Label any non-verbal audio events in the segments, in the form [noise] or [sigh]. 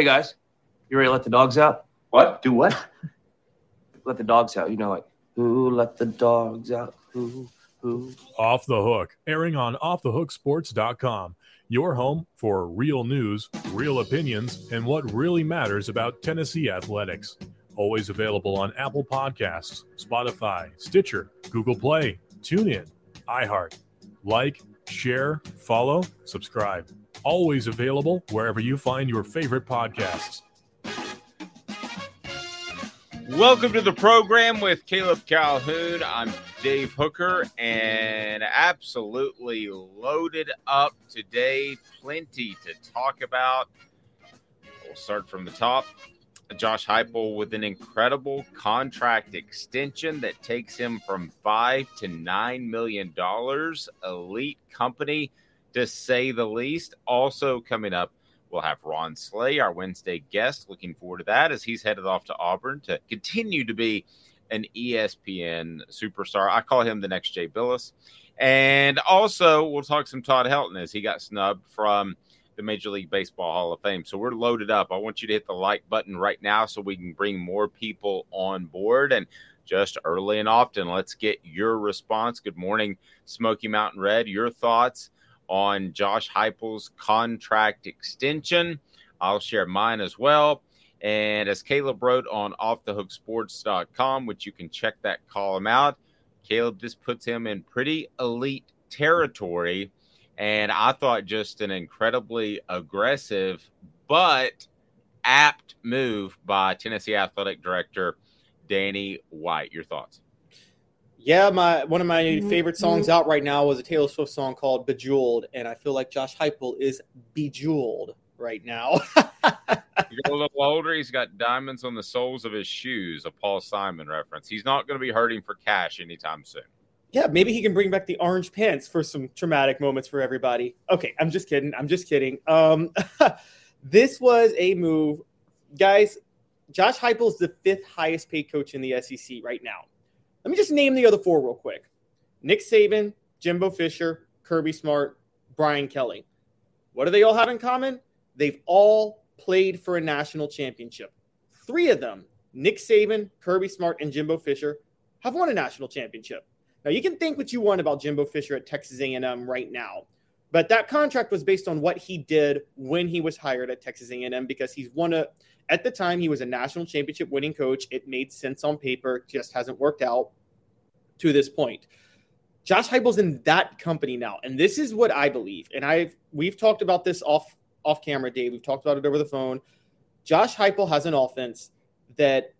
Hey guys, you ready to let the dogs out? What? Do what? [laughs] let the dogs out. You know, like who let the dogs out? Who? Who? Off the hook, airing on offthehooksports.com. Your home for real news, real opinions, and what really matters about Tennessee athletics. Always available on Apple Podcasts, Spotify, Stitcher, Google Play, TuneIn, iHeart. Like, share, follow, subscribe always available wherever you find your favorite podcasts. Welcome to the program with Caleb Calhoun. I'm Dave Hooker and absolutely loaded up today. Plenty to talk about. We'll start from the top. Josh Heupel with an incredible contract extension that takes him from five to nine million dollars. Elite company to say the least. Also coming up, we'll have Ron Slay, our Wednesday guest. Looking forward to that as he's headed off to Auburn to continue to be an ESPN superstar. I call him the next Jay Bilas. And also, we'll talk some Todd Helton as he got snubbed from the Major League Baseball Hall of Fame. So we're loaded up. I want you to hit the like button right now so we can bring more people on board. And just early and often, let's get your response. Good morning, Smoky Mountain Red. Your thoughts on Josh Heupel's contract extension. I'll share mine as well. And as Caleb wrote on offthehooksports.com, which you can check that column out, Caleb just puts him in pretty elite territory. And I thought just an incredibly aggressive but apt move by Tennessee Athletic Director Danny White. Your thoughts? Yeah, my one of my mm-hmm. favorite songs out right now was a Taylor Swift song called "Bejeweled," and I feel like Josh Heupel is bejeweled right now. You're a little older. He's got diamonds on the soles of his shoes. A Paul Simon reference. He's not going to be hurting for cash anytime soon. Yeah, maybe he can bring back the orange pants for some traumatic moments for everybody. Okay, I'm just kidding. I'm just kidding. Um, [laughs] this was a move, guys. Josh Heupel is the fifth highest paid coach in the SEC right now. Let me just name the other four real quick Nick Saban, Jimbo Fisher, Kirby Smart, Brian Kelly. What do they all have in common? They've all played for a national championship. Three of them, Nick Saban, Kirby Smart, and Jimbo Fisher, have won a national championship. Now you can think what you want about Jimbo Fisher at Texas A&M right now, but that contract was based on what he did when he was hired at Texas A&M because he's won a at the time, he was a national championship winning coach. It made sense on paper, just hasn't worked out to this point. Josh Heupel's in that company now, and this is what I believe. And I've we've talked about this off off camera, Dave. We've talked about it over the phone. Josh Heupel has an offense that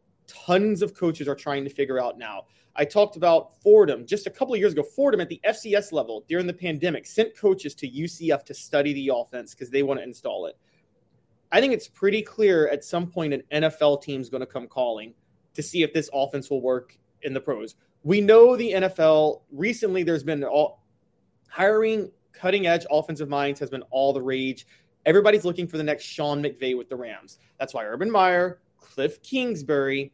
tons of coaches are trying to figure out now. I talked about Fordham just a couple of years ago. Fordham at the FCS level during the pandemic sent coaches to UCF to study the offense because they want to install it. I think it's pretty clear at some point an NFL team is going to come calling to see if this offense will work in the pros. We know the NFL recently there's been all hiring cutting edge offensive minds has been all the rage. Everybody's looking for the next Sean McVay with the Rams. That's why Urban Meyer, Cliff Kingsbury,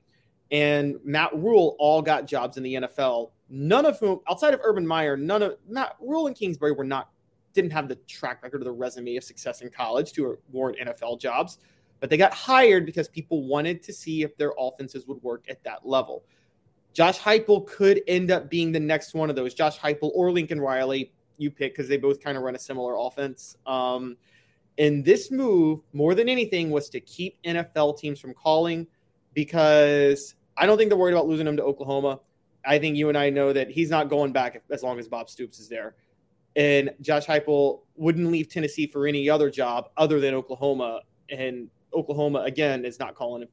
and Matt Rhule all got jobs in the NFL. None of whom, outside of Urban Meyer, none of Matt Rhule and Kingsbury were not didn't have the track record or the resume of success in college to warrant NFL jobs, but they got hired because people wanted to see if their offenses would work at that level. Josh Heupel could end up being the next one of those. Josh Heupel or Lincoln Riley, you pick because they both kind of run a similar offense. Um, and this move, more than anything, was to keep NFL teams from calling because I don't think they're worried about losing him to Oklahoma. I think you and I know that he's not going back as long as Bob Stoops is there. And Josh Heupel wouldn't leave Tennessee for any other job other than Oklahoma. And Oklahoma, again, is not calling if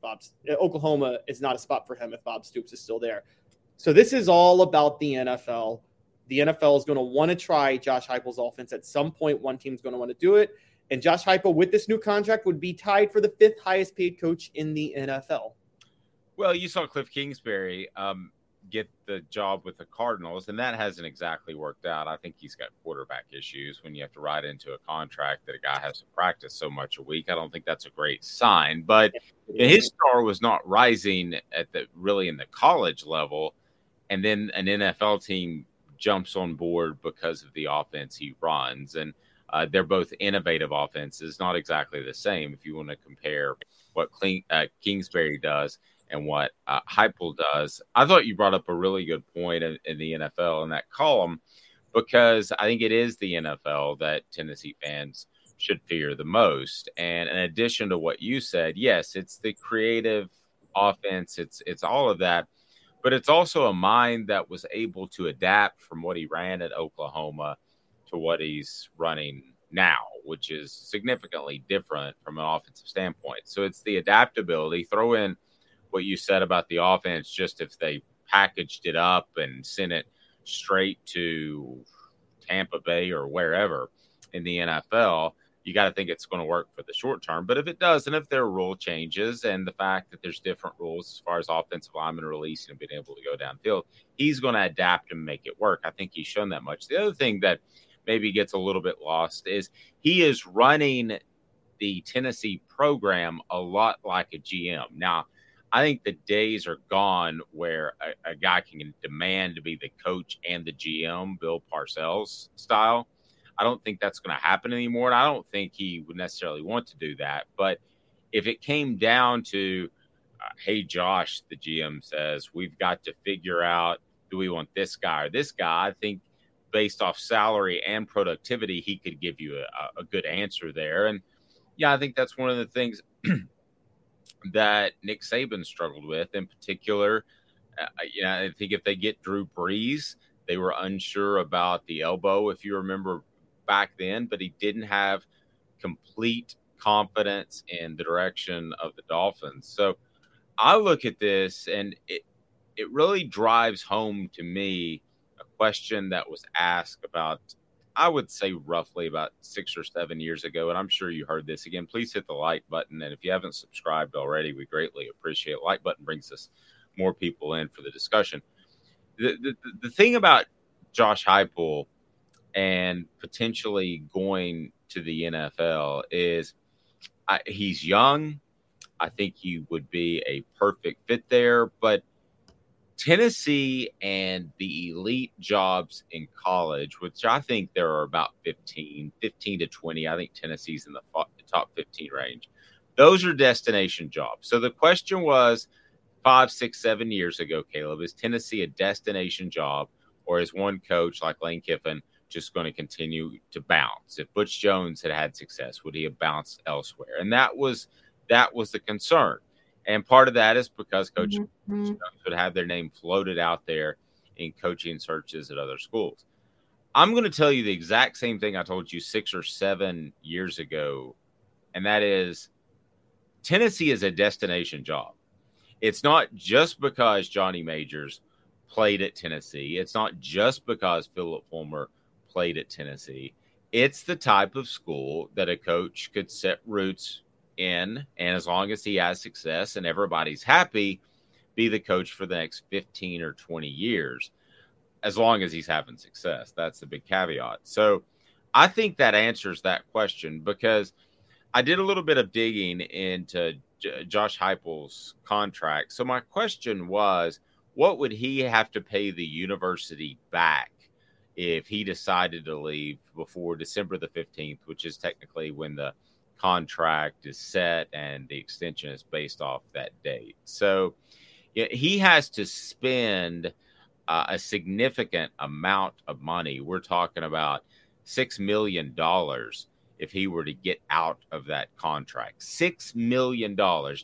Oklahoma is not a spot for him if Bob Stoops is still there. So this is all about the NFL. The NFL is going to want to try Josh Heupel's offense at some point. One team's going to want to do it. And Josh Heupel, with this new contract, would be tied for the fifth highest paid coach in the NFL. Well, you saw Cliff Kingsbury um, get the job with the Cardinals, and that hasn't exactly worked out. I think he's got quarterback issues when you have to write into a contract that a guy has to practice so much a week. I don't think that's a great sign. But his star was not rising at the really in the college level, and then an NFL team jumps on board because of the offense he runs, and uh, they're both innovative offenses, not exactly the same. If you want to compare what uh, Kingsbury does and what uh, Heupel does. I thought you brought up a really good point in, in, the NFL in that column because I think it is the NFL that Tennessee fans should fear the most. And in addition to what you said, yes, it's the creative offense, it's it's all of that, but it's also a mind that was able to adapt from what he ran at Oklahoma to what he's running now, which is significantly different from an offensive standpoint. So it's the adaptability. Throw in what you said about the offense, just if they packaged it up and sent it straight to Tampa Bay or wherever in the NFL, you got to think it's going to work for the short term. But if it does, and if there are rule changes and the fact that there's different rules as far as offensive lineman releasing and being able to go downfield, he's going to adapt and make it work. I think he's shown that much. The other thing that maybe gets a little bit lost is he is running the Tennessee program a lot like a GM. Now, I think the days are gone where a, a, guy can demand to be the coach and the GM, Bill Parcells style. I don't think that's going to happen anymore. And I don't think he would necessarily want to do that. But if it came down to, uh, hey, Josh, the GM says, we've got to figure out do we want this guy or this guy? I think based off salary and productivity, he could give you a, a good answer there. And yeah, I think that's one of the things that Nick Saban struggled with in particular. Uh, you know, I think if they get Drew Brees, they were unsure about the elbow, if you remember back then, but he didn't have complete confidence in the direction of the Dolphins. So I look at this and it it really drives home to me a question that was asked about I would say roughly about six or seven years ago, and I'm sure you heard this again. Please hit the like button, and if you haven't subscribed already, we greatly appreciate. It. Like button brings us more people in for the discussion. The the, the thing about Josh Heupel and potentially going to the NFL is I, he's young. I think he would be a perfect fit there, but Tennessee and the elite jobs in college, which I think there are about 15, 15 to 20. I think Tennessee's in the top 15 range. Those are destination jobs. So the question was five, six, seven years ago, Caleb, is Tennessee a destination job or is one coach like Lane Kiffin just going to continue to bounce? If Butch Jones had had success, would he have bounced elsewhere? And that was that was the concern. And part of that is because Coach mm-hmm. would have their name floated out there in coaching searches at other schools. I'm going to tell you the exact same thing I told you six or seven years ago, and that is Tennessee is a destination job. it's not just because Johnny Majors played at Tennessee. It's not just because Philip Fulmer played at Tennessee. It's the type of school that a coach could set roots in, and as long as he has success and everybody's happy, be the coach for the next 15 or 20 years, as long as he's having success. That's the big caveat. So I think that answers that question because I did a little bit of digging into J- Josh Heupel's contract. So my question was, what would he have to pay the university back if he decided to leave before December the 15th, which is technically when the contract is set and the extension is based off that date. So yeah, he has to spend uh, a significant amount of money. We're talking about $6 million if he were to get out of that contract. $6 million.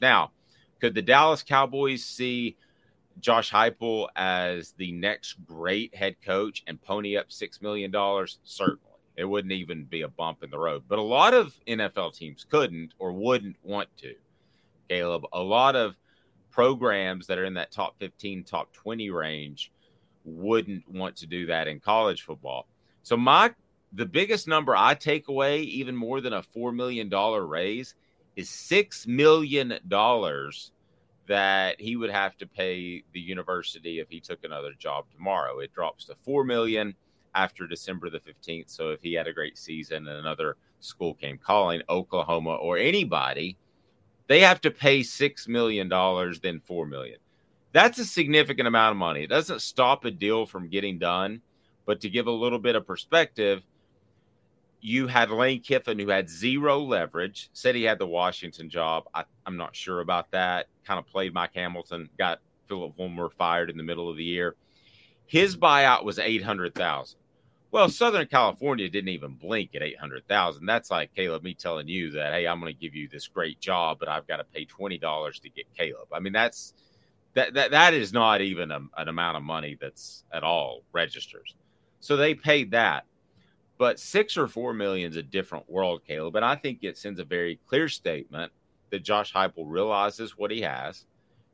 Now, could the Dallas Cowboys see Josh Heupel as the next great head coach and pony up $6 million? Certainly. It wouldn't even be a bump in the road. But a lot of NFL teams couldn't or wouldn't want to. Caleb, a lot of programs that are in that top 15, top 20 range wouldn't want to do that in college football. So my the biggest number I take away, even more than a four million dollar raise, is six million dollars that he would have to pay the university if he took another job tomorrow. It drops to four million after December the 15th. So if he had a great season and another school came calling, Oklahoma or anybody, they have to pay six million dollars, then four million. That's a significant amount of money. It doesn't stop a deal from getting done, but to give a little bit of perspective, you had Lane Kiffin, who had zero leverage, said he had the Washington job. I, am not sure about that. Kind of played Mike Hamilton, got Philip Fulmer fired in the middle of the year. His buyout was eight hundred thousand. Well, Southern California didn't even blink at eight hundred thousand. That's like Caleb me telling you that, hey, I'm going to give you this great job, but I've got to pay twenty dollars to get Caleb. I mean, that's that that that is not even a, an amount of money that's at all registers. So they paid that. But six or four million is a different world, Caleb. And I think it sends a very clear statement that Josh Heupel realizes what he has.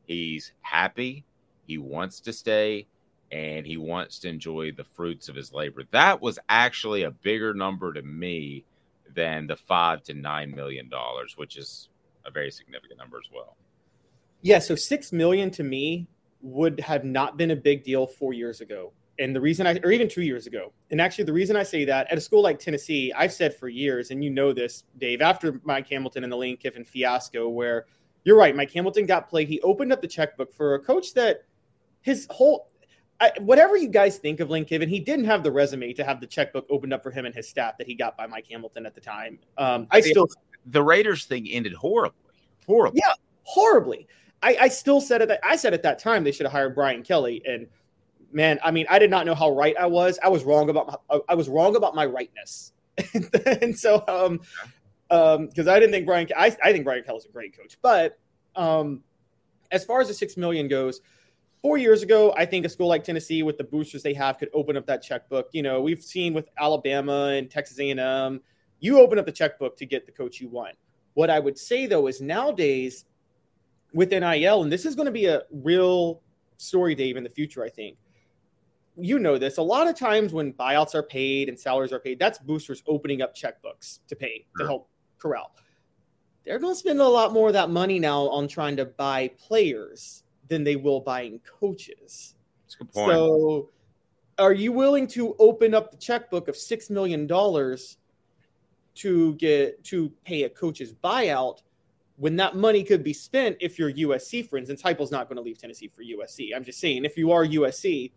He's happy. He wants to stay and he wants to enjoy the fruits of his labor. That was actually a bigger number to me than the five to nine million dollars, which is a very significant number as well. Yeah, so six million to me would have not been a big deal four years ago. And the reason I, or even two years ago, and actually the reason I say that at a school like Tennessee, I've said for years, and you know this, Dave, after Mike Hamilton and the Lane Kiffin fiasco, where you're right, Mike Hamilton got played, he opened up the checkbook for a coach that his whole, I, whatever you guys think of Lane Kiffin, he didn't have the resume to have the checkbook opened up for him and his staff that he got by Mike Hamilton at the time. Um, I still, the Raiders thing ended horribly, horribly. Yeah, horribly. I, I still said it. I said at that time they should have hired Brian Kelly and man, I mean, I did not know how right I was. I was wrong about my, I was wrong about my rightness, [laughs] and so um, um, because I didn't think Brian, I, I think Brian Kelly's a great coach, but um, as far as the six million goes, four years ago, I think a school like Tennessee with the boosters they have could open up that checkbook. You know, we've seen with Alabama and Texas A&M, you open up the checkbook to get the coach you want. What I would say though is nowadays with NIL, and this is going to be a real story, Dave, in the future. I think you know this. A lot of times when buyouts are paid and salaries are paid, that's boosters opening up checkbooks to pay to help corral. They're going to spend a lot more of that money now on trying to buy players than they will buying coaches. That's a good point. So, are you willing to open up the checkbook of six million dollars to get to pay a coach's buyout when that money could be spent if you're USC, for instance? Heupel's not going to leave Tennessee for USC. I'm just saying, if you are USC,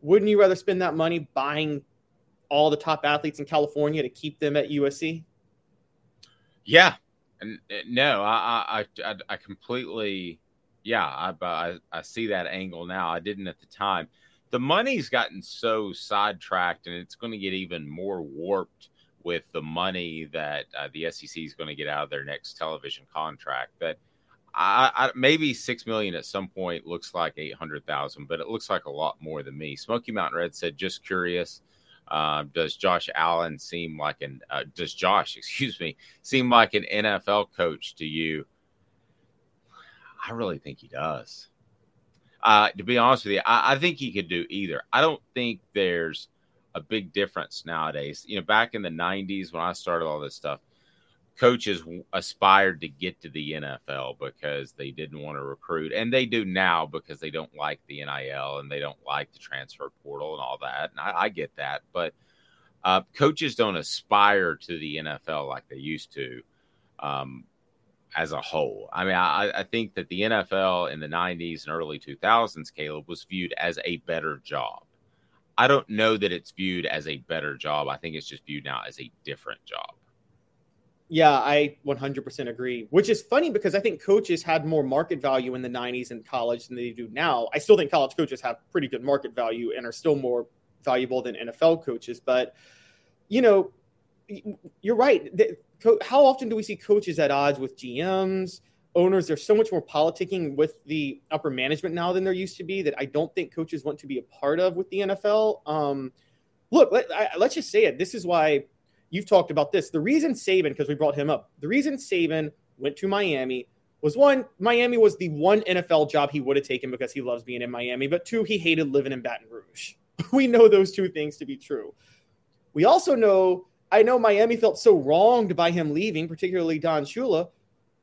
wouldn't you rather spend that money buying all the top athletes in California to keep them at USC? Yeah, and uh, no, I I I, completely, yeah, I, I I see that angle now. I didn't at the time. The money's gotten so sidetracked, and it's going to get even more warped with the money that uh, the SEC is going to get out of their next television contract. That I, I, maybe six million at some point looks like eight hundred thousand, but it looks like a lot more than me. Smoky Mountain Red said, "Just curious, uh, does Josh Allen seem like an uh, does Josh, [laughs] excuse me, seem like an NFL coach to you?" I really think he does. Uh, to be honest with you, I, I think he could do either. I don't think there's a big difference nowadays. You know, back in the 90s when I started all this stuff, coaches aspired to get to the NFL because they didn't want to recruit, and they do now because they don't like the NIL and they don't like the transfer portal and all that. And I, I get that, but uh, coaches don't aspire to the NFL like they used to. Um, as a whole, I mean, I, I think that the NFL in the 90s and early 2000s, Caleb, was viewed as a better job. I don't know that it's viewed as a better job. I think it's just viewed now as a different job. Yeah, I 100% agree. Which is funny because I think coaches had more market value in the 90s in college than they do now. I still think college coaches have pretty good market value and are still more valuable than NFL coaches. But, you know, you're right. How often do we see coaches at odds with GMs, owners? There's so much more politicking with the upper management now than there used to be that I don't think coaches want to be a part of with the NFL. Um, look, let, I, let's just say it. This is why you've talked about this. The reason Saban, because we brought him up, the reason Saban went to Miami was one, Miami was the one NFL job he would have taken because he loves being in Miami, but two, he hated living in Baton Rouge. [laughs] we know those two things to be true. We also know, I know Miami felt so wronged by him leaving, particularly Don Shula,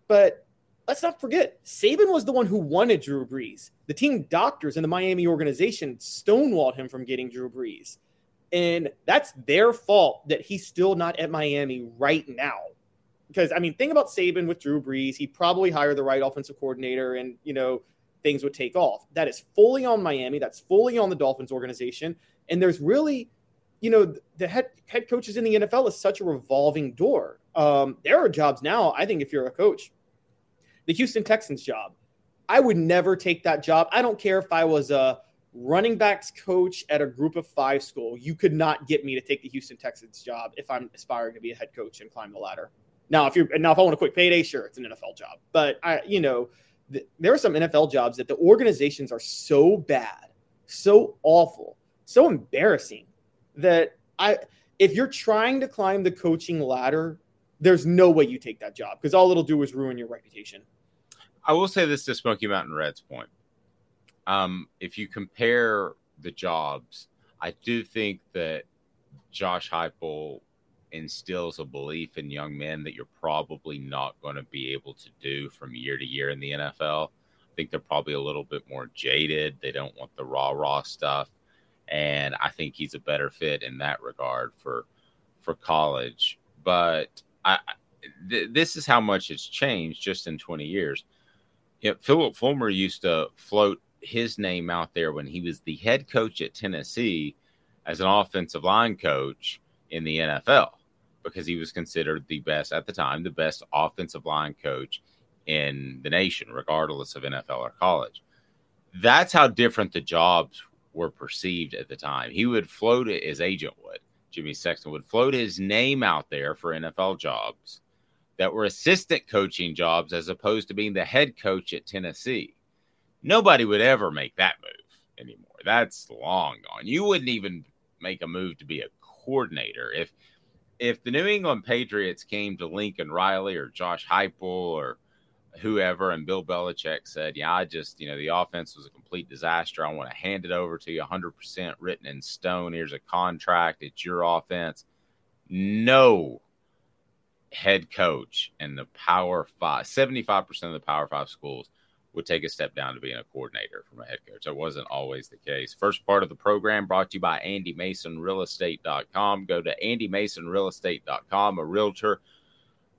but let's not forget, Saban was the one who wanted Drew Brees. The team doctors in the Miami organization stonewalled him from getting Drew Brees. And that's their fault that he's still not at Miami right now. Because I mean, think about Saban with Drew Brees. He probably hired the right offensive coordinator and you know, things would take off. That is fully on Miami. That's fully on the Dolphins organization. And there's really, you know, the head head coaches in the NFL is such a revolving door. Um, there are jobs now, I think, if you're a coach, the Houston Texans job. I would never take that job. I don't care if I was a running backs coach at a group of five school, you could not get me to take the Houston Texans job if I'm aspiring to be a head coach and climb the ladder. Now, if you're now if I want a quick payday, sure, it's an NFL job. But I, you know, th- there are some NFL jobs that the organizations are so bad, so awful, so embarrassing that I if you're trying to climb the coaching ladder, there's no way you take that job because all it'll do is ruin your reputation. I will say this to Smoky Mountain Red's point um, if you compare the jobs, I do think that Josh Heupel instills a belief in young men that you're probably not going to be able to do from year to year in the NFL. I think they're probably a little bit more jaded. They don't want the raw raw stuff, and I think he's a better fit in that regard for for college. But I, th- this is how much it's changed just in 20 years. You know, Philip Fulmer used to float his name out there when he was the head coach at Tennessee as an offensive line coach in the NFL because he was considered the best at the time, the best offensive line coach in the nation, regardless of NFL or college. That's how different the jobs were perceived at the time. He would float it, his agent would, Jimmy Sexton would float his name out there for NFL jobs that were assistant coaching jobs as opposed to being the head coach at Tennessee nobody would ever make that move anymore. That's long gone. You wouldn't even make a move to be a coordinator if if the New England Patriots came to Lincoln Riley or Josh Heupel or whoever, and Bill Belichick said, "Yeah, I just you know the offense was a complete disaster. I want to hand it over to you, 100 percent written in stone. Here's a contract. It's your offense." No head coach in the Power Five, 75 percent of the Power Five schools would take a step down to being a coordinator from a head coach. That wasn't always the case. First part of the program brought to you by AndyMasonRealEstate.com. Go to AndyMasonRealEstate.com, a realtor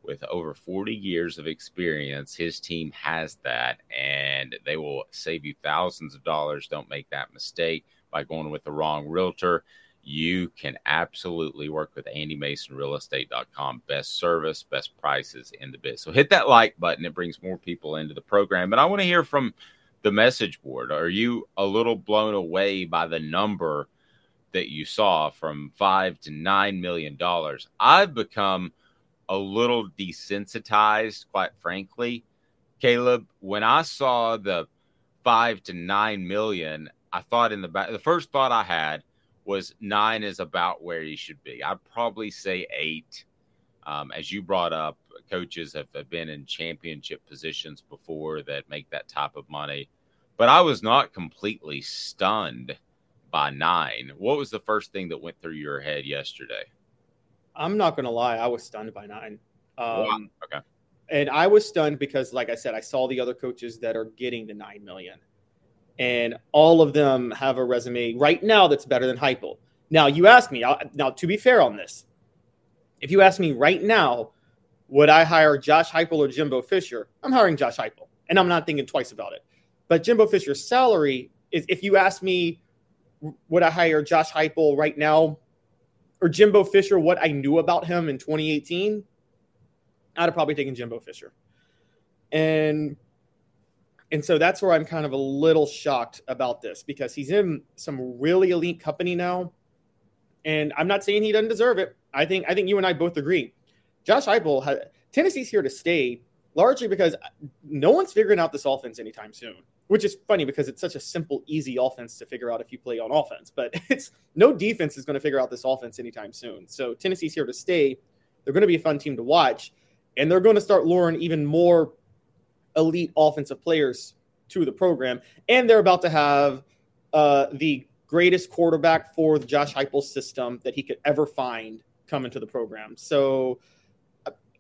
with over 40 years of experience. His team has that, and they will save you thousands of dollars. Don't make that mistake by going with the wrong realtor you can absolutely work with Andy Mason Real Estate.com. Best service, best prices in the biz. So hit that like button. It brings more people into the program. And I want to hear from the message board. Are you a little blown away by the number that you saw from five to nine million dollars? I've become a little desensitized, quite frankly. Caleb, when I saw the five to nine million, I thought in the back, the first thought I had was nine is about where he should be. I'd probably say eight. Um, as you brought up, coaches have, have been in championship positions before that make that type of money. But I was not completely stunned by nine. What was the first thing that went through your head yesterday? I'm not going to lie. I was stunned by nine. Um, wow. Okay. And I was stunned because, like I said, I saw the other coaches that are getting the nine million, and all of them have a resume right now that's better than Heupel. Now, you ask me. Now, to be fair on this, if you ask me right now, would I hire Josh Heupel or Jimbo Fisher? I'm hiring Josh Heupel, and I'm not thinking twice about it. But Jimbo Fisher's salary is, if you ask me, would I hire Josh Heupel right now or Jimbo Fisher? What I knew about him in 2018, I'd have probably taken Jimbo Fisher, and and so that's where I'm kind of a little shocked about this because he's in some really elite company now, and I'm not saying he doesn't deserve it. I think I think you and I both agree. Josh Heupel, has, Tennessee's here to stay largely because no one's figuring out this offense anytime soon. Which is funny because it's such a simple, easy offense to figure out if you play on offense. But [laughs] it's no defense is going to figure out this offense anytime soon. So Tennessee's here to stay. They're going to be a fun team to watch, and they're going to start luring even more elite offensive players to the program. And they're about to have uh, the greatest quarterback for the Josh Heupel system that he could ever find come into the program. So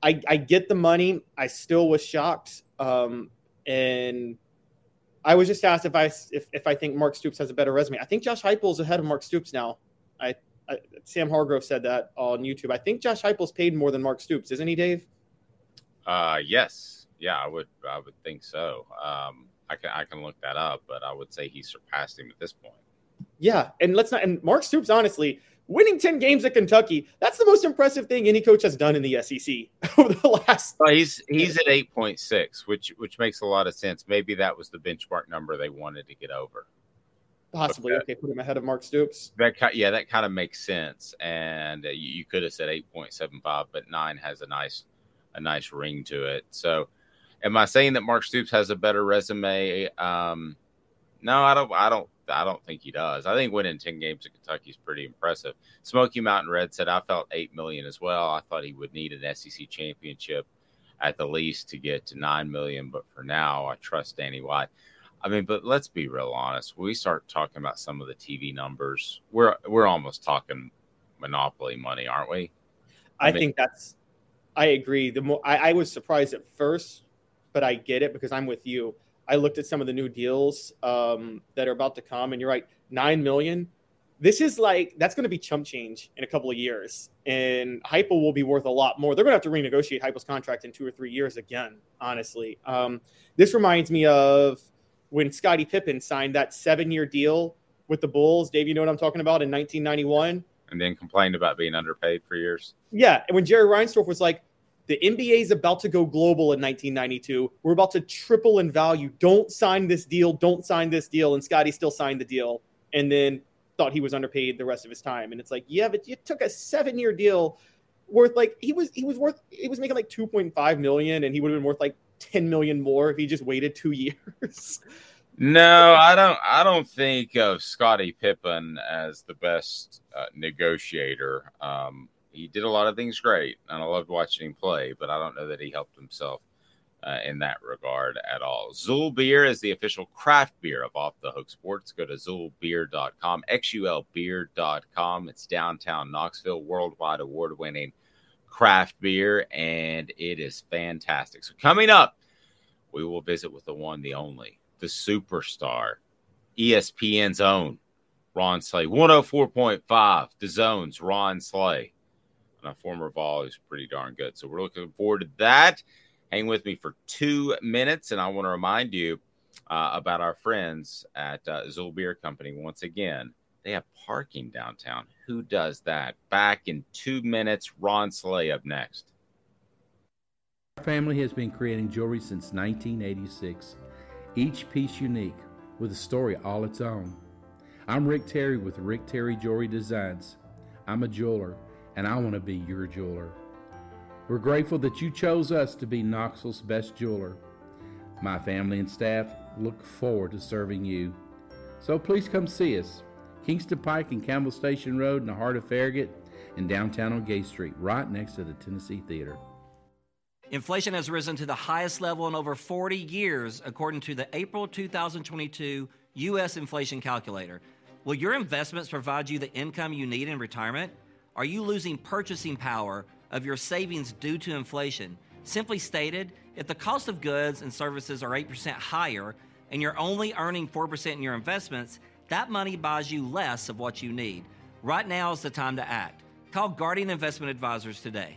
I, I get the money. I still was shocked. Um, and I was just asked if I if, if I think Mark Stoops has a better resume. I think Josh Heupel is ahead of Mark Stoops now. I, I Sam Hargrove said that on YouTube. I think Josh Heupel's paid more than Mark Stoops, isn't he, Dave? Uh, yes. Yeah, I would I would think so. Um, I can I can look that up, but I would say he surpassed him at this point. Yeah, and let's not. And Mark Stoops, honestly, winning 10 games at Kentucky, that's the most impressive thing any coach has done in the SEC [laughs] over the last. Well, he's he's at 8.6, which which makes a lot of sense. Maybe that was the benchmark number they wanted to get over. Possibly. okay, put him ahead of Mark Stoops. That yeah, that kind of makes sense. And uh, you, you could have said 8.75, but 9 has a nice a nice ring to it. So, am I saying that Mark Stoops has a better resume? Um, no, I don't I don't I don't think he does. I think winning 10 games in Kentucky is pretty impressive. Smoky Mountain Red said, I felt 8 million as well. I thought he would need an SEC championship at the least to get to 9 million. But for now, I trust Danny White. I mean, but let's be real honest. When we start talking about some of the TV numbers, we're we're almost talking monopoly money, aren't we? I, I mean, think that's. I agree. The more I, I was surprised at first, but I get it because I'm with you. I looked at some of the new deals um, that are about to come, and you're right, nine million. This is like that's going to be chump change in a couple of years, and Heupel will be worth a lot more. They're going to have to renegotiate Heupel's contract in two or three years again. Honestly, um, this reminds me of when Scottie Pippen signed that seven-year deal with the Bulls. Dave, you know what I'm talking about in 1991 and then complained about being underpaid for years. Yeah, and when Jerry Reinsdorf was like, the NBA is about to go global in 1992. We're about to triple in value. Don't sign this deal. Don't sign this deal. And Scottie still signed the deal and then thought he was underpaid the rest of his time. And it's like, yeah, but you took a seven year deal worth like he was he was worth he was making like 2.5 million and he would have been worth like 10 million more if he just waited two [laughs] years. No, I don't. I don't think of Scottie Pippen as the best uh, negotiator. Um, he did a lot of things great, and I loved watching him play, but I don't know that he helped himself uh, in that regard at all. Xul Beer is the official craft beer of Off the Hook Sports. Go to xulbeer.com, xulbeer.com. It's downtown Knoxville, worldwide award winning craft beer, and it is fantastic. So, coming up, we will visit with the one, the only, the superstar, ESPN's own Ron Slay, 104.5, the zone's Ron Slay and a former Vol who's pretty darn good. So we're looking forward to that. Hang with me for two minutes, and I want to remind you uh, about our friends at uh, Xul Beer Company. Once again, they have parking downtown. Who does that? Back in two minutes. Ron Slay up next. Our family has been creating jewelry since 1986, each piece unique with a story all its own. I'm Rick Terry with Rick Terry Jewelry Designs. I'm a jeweler and I want to be your jeweler. We're grateful that you chose us to be Knoxville's best jeweler. My family and staff look forward to serving you. So please come see us. Kingston Pike and Campbell Station Road in the heart of Farragut and downtown on Gay Street, right next to the Tennessee Theater. Inflation has risen to the highest level in over 40 years, according to the April 2022 U.S. inflation calculator. Will your investments provide you the income you need in retirement? Are you losing purchasing power of your savings due to inflation? Simply stated, if the cost of goods and services are 8% higher and you're only earning 4% in your investments, that money buys you less of what you need. Right now is the time to act. Call Guardian Investment Advisors today.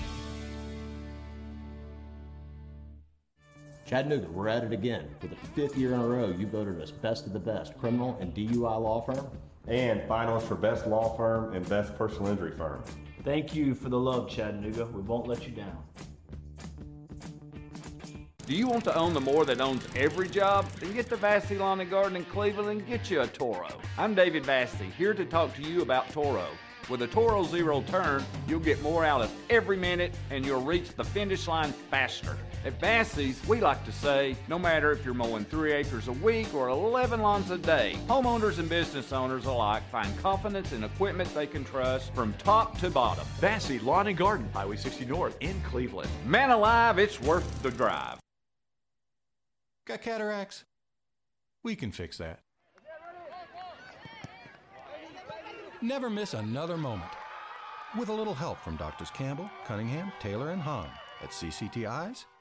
Chattanooga, we're at it again. For the fifth year in a row, you voted us best of the best criminal and DUI law firm. And finalists for best law firm and best personal injury firm. Thank you for the love, Chattanooga. We won't let you down. Do you want to own the more that owns every job? Then get to Vassy Lawn and Garden in Cleveland and get you a Toro. I'm David Vassy, here to talk to you about Toro. With a Toro Zero Turn, you'll get more out of every minute and you'll reach the finish line faster. At Vassy's, we like to say, no matter if you're mowing three acres a week or 11 lawns a day, homeowners and business owners alike find confidence in equipment they can trust from top to bottom. Vassy Lawn and Garden, Highway 60 North in Cleveland. Man alive, it's worth the drive. Got cataracts? We can fix that. Never miss another moment. With a little help from Doctors Campbell, Cunningham, Taylor, and Hahn at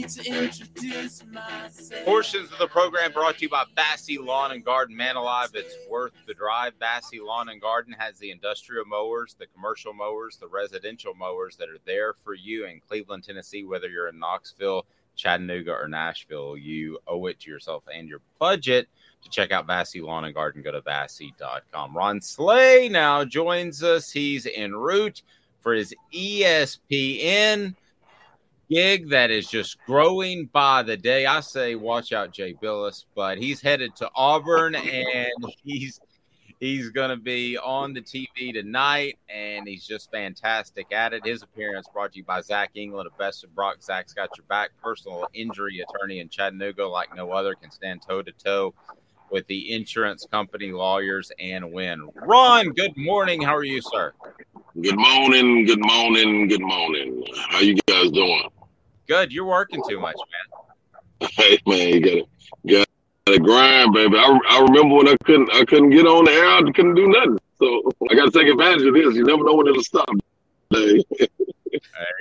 To introduce. Portions of the program brought to you by Vassy Lawn and Garden. Man alive, it's worth the drive. Vassy Lawn and Garden has the industrial mowers, the commercial mowers, the residential mowers that are there for you in Cleveland, Tennessee, whether you're in Knoxville, Chattanooga, or Nashville. You owe it to yourself and your budget to check out Vassy Lawn and Garden. Go to Vassy.com. Ron Slay now joins us. He's en route for his ESPN gig that is just growing by the day. I say, watch out, Jay Bilas, but he's headed to Auburn and [laughs] he's he's going to be on the TV tonight, and he's just fantastic at it. His appearance brought to you by Zach England of Best of Brock. Zach's got your back. Personal injury attorney in Chattanooga, like no other, can stand toe to toe with the insurance company lawyers and win. Ron, good morning. How are you, sir? Good morning, good morning, good morning. How you guys doing? Good. You're working too much, man. Hey man, you gotta gotta, gotta grind, baby. I, I remember when I couldn't I couldn't get on the air, I couldn't do nothing. So I gotta take advantage of this. You never know when it'll stop. There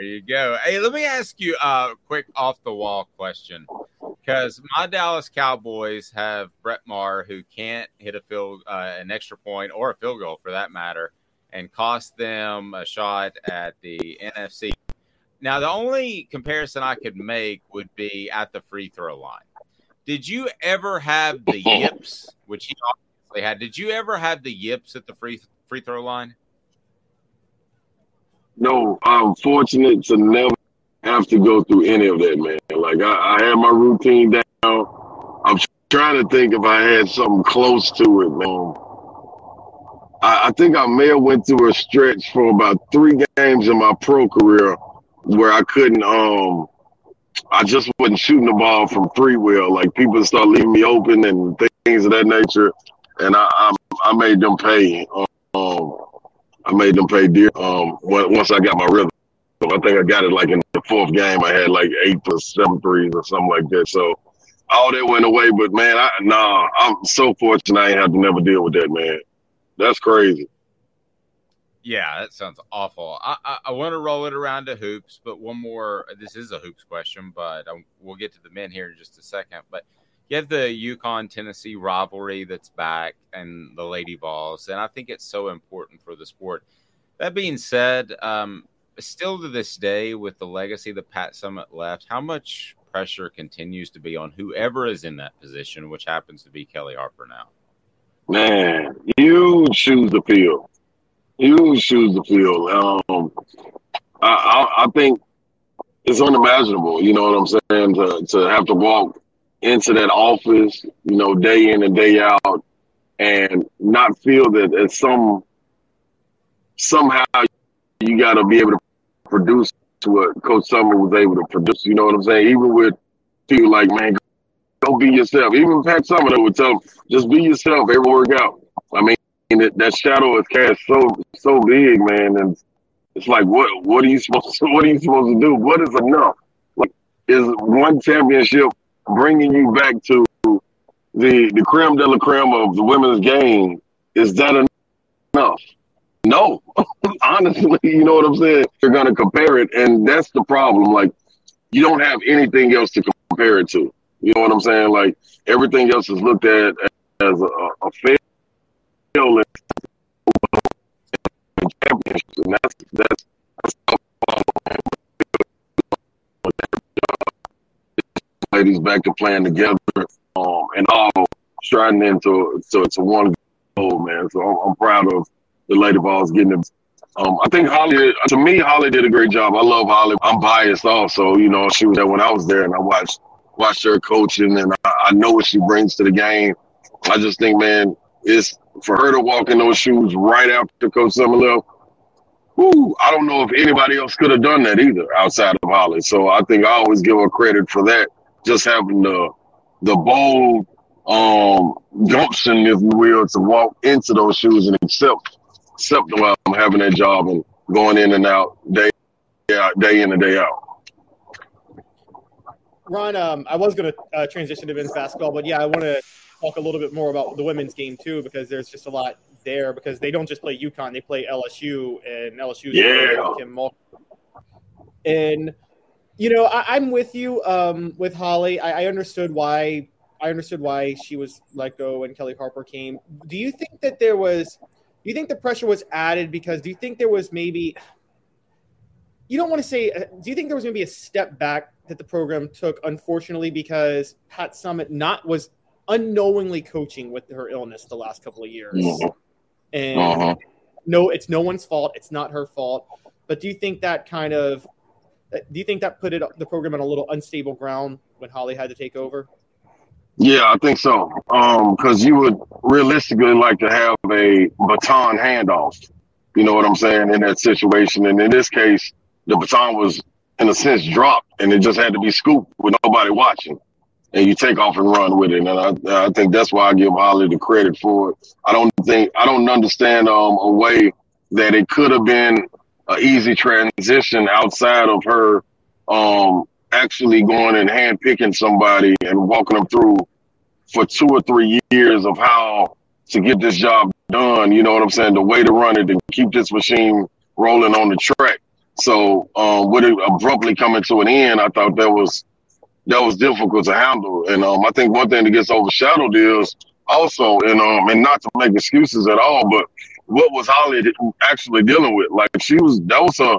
you go. Hey, let me ask you a quick off the wall question. Because my Dallas Cowboys have Brett Maher, who can't hit a field, uh, an extra point or a field goal for that matter, and cost them a shot at the NFC. Now, the only comparison I could make would be at the free throw line. Did you ever have the [laughs] yips, which he obviously had? Did you ever have the yips at the free free throw line? No, I'm fortunate to never have to go through any of that, man. Like I, I had my routine down. I'm trying to think if I had something close to it, man. I, I think I may have went through a stretch for about three games in my pro career where I couldn't um I just wasn't shooting the ball from three wheel. Like people start leaving me open and things of that nature, and I I, I made them pay. Um, I made them pay dear. Um, once I got my rhythm, I think I got it like in the fourth game. I had like eight or seven threes or something like that. So all that went away. But man, I nah, I'm so fortunate I ain't have to never deal with that, man. That's crazy. Yeah, that sounds awful. I, I, I want to roll it around to hoops, but one more. This is a hoops question, but I, we'll get to the men here in just a second. But you have the UConn Tennessee rivalry that's back and the Lady Vols, and I think it's so important for the sport. That being said, um, still to this day, with the legacy the Pat Summitt left, how much pressure continues to be on whoever is in that position, which happens to be Kellie Harper now? Man, you choose the field. You choose the field. Um, I, I, I think it's unimaginable. You know what I'm saying? To to have to walk into that office, you know, day in and day out, and not feel that at some somehow you got to be able to produce what Coach Summitt was able to produce. You know what I'm saying? Even with people like, man, go be yourself. Even Pat Summitt would tell them, just be yourself. It will work out. I mean, that, that shadow is cast so so big, man, and it's like, what what are you supposed to, [laughs] what are you supposed to do? What is enough? Like, is one championship bringing you back to the the creme de la creme of the women's game? Is that enough? No, [laughs] honestly, you know what I'm saying. You're gonna compare it, and that's the problem. Like, you don't have anything else to compare it to. You know what I'm saying? Like everything else is looked at as a, a failure championship, and that's that's, that's ladies back to playing together, um, and all striding into to, to one goal, man. So I'm, I'm proud of the Lady Vols getting it. Um, I think Holly, to me, Holly did a great job. I love Holly. I'm biased also. You know, she was there when I was there, and I watched watched her coaching, and I, I know what she brings to the game. I just think, man, it's for her to walk in those shoes right after Coach Summitt left. I don't know if anybody else could have done that either outside of Holly. So I think I always give her credit for that, just having the the bold um, gumption, if you will, to walk into those shoes and accept accept um, having that job and going in and out day out, day in and day out. Ron, um, I was going to uh, transition to men's basketball, but yeah, I want to talk a little bit more about the women's game too, because there's just a lot there. Because they don't just play UConn; they play LSU, and LSU yeah. Kim Mulkey. And you know, I, am with you um, with Holly. I, I understood why I understood why she was let go when Kellie Harper came. Do you think that there was? Do you think the pressure was added because? Do you think there was maybe? You don't want to say. Do you think there was going to be a step back that the program took, unfortunately, because Pat Summitt not was unknowingly coaching with her illness the last couple of years. Mm-hmm. And uh-huh. no, it's no one's fault. It's not her fault. But do you think that kind of do you think that put it the program on a little unstable ground when Holly had to take over? Yeah, I think so. Um, because you would realistically like to have a baton handoff. You know what I'm saying in that situation, and in this case, the baton was in a sense dropped and it just had to be scooped with nobody watching. And you take off and run with it. And I, I think that's why I give Holly the credit for it. I don't think, I don't understand um, a way that it could have been an easy transition outside of her um, actually going and hand picking somebody and walking them through for two or three years of how to get this job done. You know what I'm saying? The way to run it to keep this machine rolling on the track. So um, with it abruptly coming to an end, I thought that was that was difficult to handle. And um, I think one thing that gets overshadowed is also, and um, and not to make excuses at all, but what was Holly actually dealing with? Like she was that was a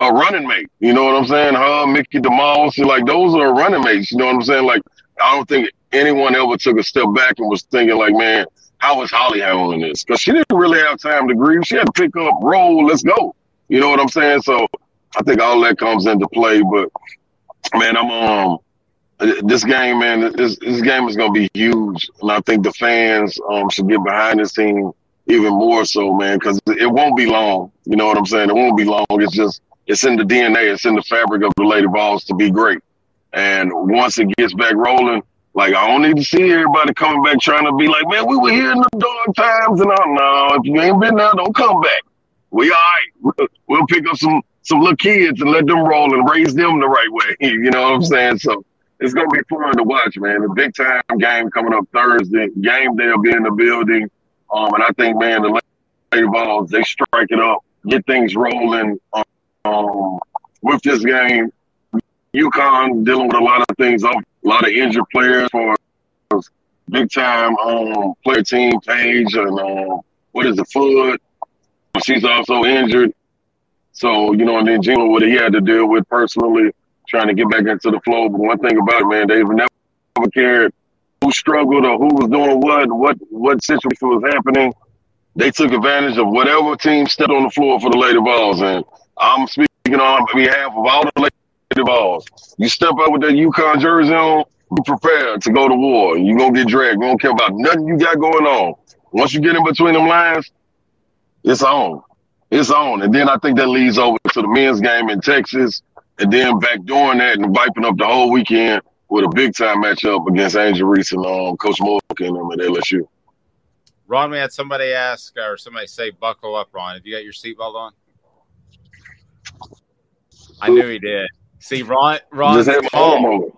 a running mate. You know what I'm saying? Her, Mickey DeMoss, like those are running mates. You know what I'm saying? Like I don't think anyone ever took a step back and was thinking like, man, how is Holly handling this? Because she didn't really have time to grieve. She had to pick up, roll, let's go. You know what I'm saying? So I think all that comes into play. But man, I'm um this game, man, this this game is going to be huge, and I think the fans um, should get behind this team even more so, man, because it won't be long. You know what I'm saying? It won't be long. It's just it's in the DNA, it's in the fabric of the Lady Vols to be great. And once it gets back rolling, like I don't need to see everybody coming back trying to be like, man, we were here in the dark times, and all. No, if you ain't been there, don't come back. We all right. We'll pick up some some little kids and let them roll and raise them the right way. [laughs] You know what I'm saying? So it's gonna be fun to watch, man. The big time game coming up Thursday. Game day will be in the building. Um, and I think, man, the Lady Vols they strike it up, get things rolling. Um, with this game, UConn dealing with a lot of things, a lot of injured players for big time um, player team page and um, what is the foot? She's also injured. So, you know, and then Gino, what he had to deal with personally, trying to get back into the flow. But one thing about it, man, they've never cared who struggled or who was doing what, what what situation was happening. They took advantage of whatever team stepped on the floor for the Lady Vols. And I'm speaking on behalf of all the Lady Vols. You step up with that UConn jersey on, be prepared to go to war. You're going to get dragged. You don't care about nothing you got going on. Once you get in between them lines, it's on. It's on. And then I think that leads over to the men's game in Texas and then back doing that and wiping up the whole weekend with a big time matchup against Angel Reese and um, Coach Morgan and them at LSU. Ron, we had somebody ask or somebody say, "Buckle up, Ron. Have you got your seatbelt on?" I knew he did. See, Ron, Ron's tall.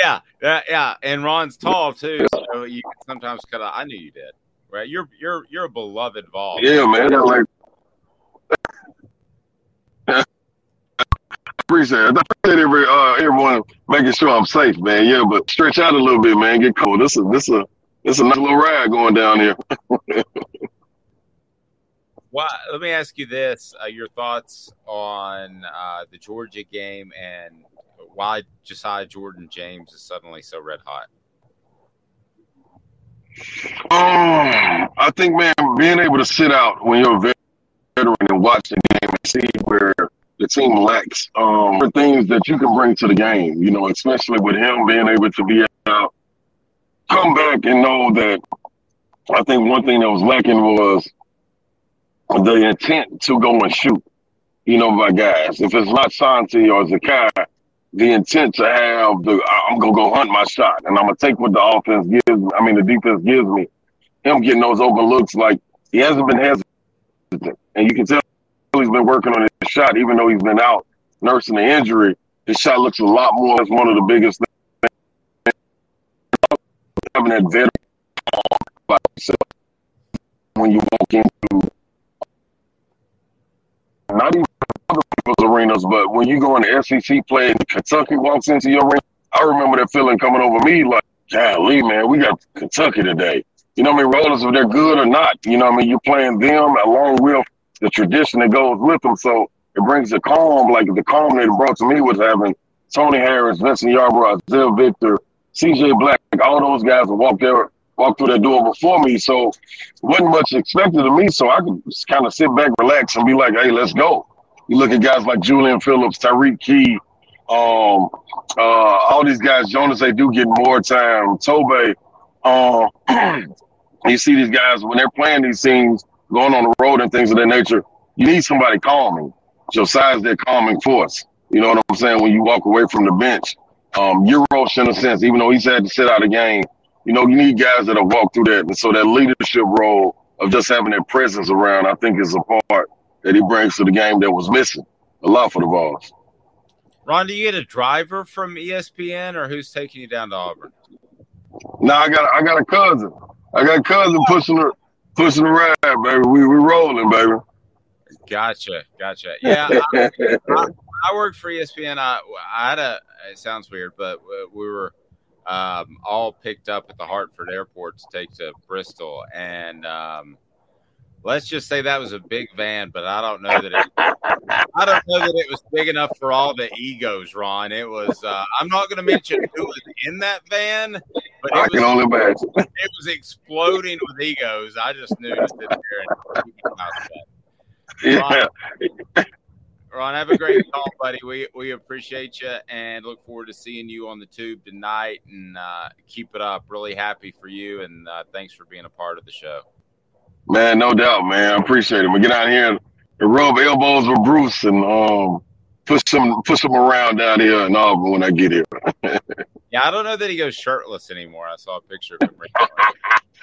Yeah, yeah, yeah, and Ron's tall too, so you can sometimes cut out. I knew you did. Right, you're you're you're a beloved Vol. Yeah, man. I like appreciate it. I appreciate every uh, everyone making sure I'm safe, man. Yeah, but stretch out a little bit, man. Get cold. This is this a this a nice little ride going down here. [laughs] well, let me ask you this: uh, your thoughts on uh, the Georgia game and why Josiah Jordan James is suddenly so red hot. Um, I think, man, being able to sit out when you're a veteran and watch the game and see where the team lacks um, things that you can bring to the game. You know, especially with him being able to be out, come back and know that. I think one thing that was lacking was the intent to go and shoot. You know, my guys. If it's not Santi or Zakai, the intent to have the I'm gonna go hunt my shot and I'm gonna take what the offense gives me. I mean, the defense gives me. Him getting those open looks like he hasn't been hesitant, and you can tell he's been working on his shot, even though he's been out nursing the injury. His shot looks a lot more as one of the biggest things. Having that veteran by himself when you walk into not even other people's arenas, but when you go into SEC play and Kentucky walks into your arena, I remember that feeling coming over me like, golly, man, we got Kentucky today. You know what I mean? Regardless if they're good or not, you know what I mean? You're playing them along with the tradition that goes with them. So it brings a calm, like the calm that it brought to me was having Tony Harris, Vincent Yarbrough, Isaiah Victor, CJ Black, all those guys that walked there, walked through that door before me. So wasn't much expected of me. So I could just kind of sit back, relax, and be like, hey, let's go. You look at guys like Julian Phillips, Tyreke Key, um, uh, all these guys, Jonas, they do get more time. Tobe, uh, [clears throat] you see these guys when they're playing these teams, going on the road and things of that nature, you need somebody calming. Josiah's that calming force. You know what I'm saying? When you walk away from the bench, um, Uros, in a sense, even though he's had to sit out a game, you know, you need guys that have walked through that. And so that leadership role of just having that presence around, I think, is a part that he brings to the game that was missing a lot for the Vols. Ron, do you get a driver from ESPN or who's taking you down to Auburn? No, I got I got a cousin. I got a cousin pushing her pushing the ride, baby. We we rolling, baby. Gotcha, gotcha. [laughs] Yeah, I, I, I worked for ESPN. I, I had a. It sounds weird, but we were um, all picked up at the Hartford Airport to take to Bristol, and um, let's just say that was a big van. But I don't know that it. I don't know that it was big enough for all the egos, Ron. It was. Uh, I'm not going to mention who was in that van, but it I was, can only imagine. It was exploding with egos. I just knew to sit there and keep my mouth shut. Yeah. Ron, Ron, have a great call, buddy. We we appreciate you and look forward to seeing you on the tube tonight. And uh, keep it up. Really happy for you, and uh, thanks for being a part of the show. Man, no doubt, man. I appreciate it. We get out here and rub elbows with Bruce and um push some push some around down here in Auburn when I get here. [laughs] yeah, I don't know that he goes shirtless anymore. I saw a picture of him. [laughs]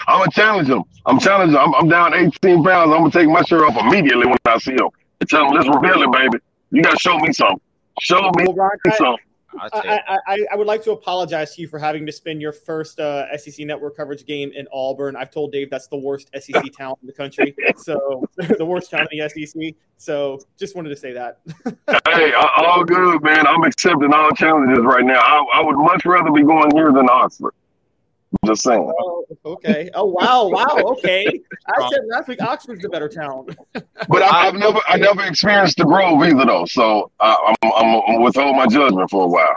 I'm gonna challenge him. I'm challenging. I'm, I'm down 18 pounds. I'm gonna take my shirt off immediately when I see him and tell him, "Let's reveal it, baby. You gotta show me something. Show me well, something." I, I, I, would like to apologize to you for having to spend your first uh, SEC network coverage game in Auburn. I've told Dave that's the worst SEC [laughs] town in the country, so [laughs] the worst town in the SEC. So just wanted to say that. [laughs] hey, all good, man. I'm accepting all challenges right now. I, I would much rather be going here than Oxford. Just saying. Oh, okay. Oh wow, wow. Okay. I said last week Oxford's the better town. but I, have never, I never experienced the Grove either, though. So I, am I'm, I'm withhold my judgment for a while.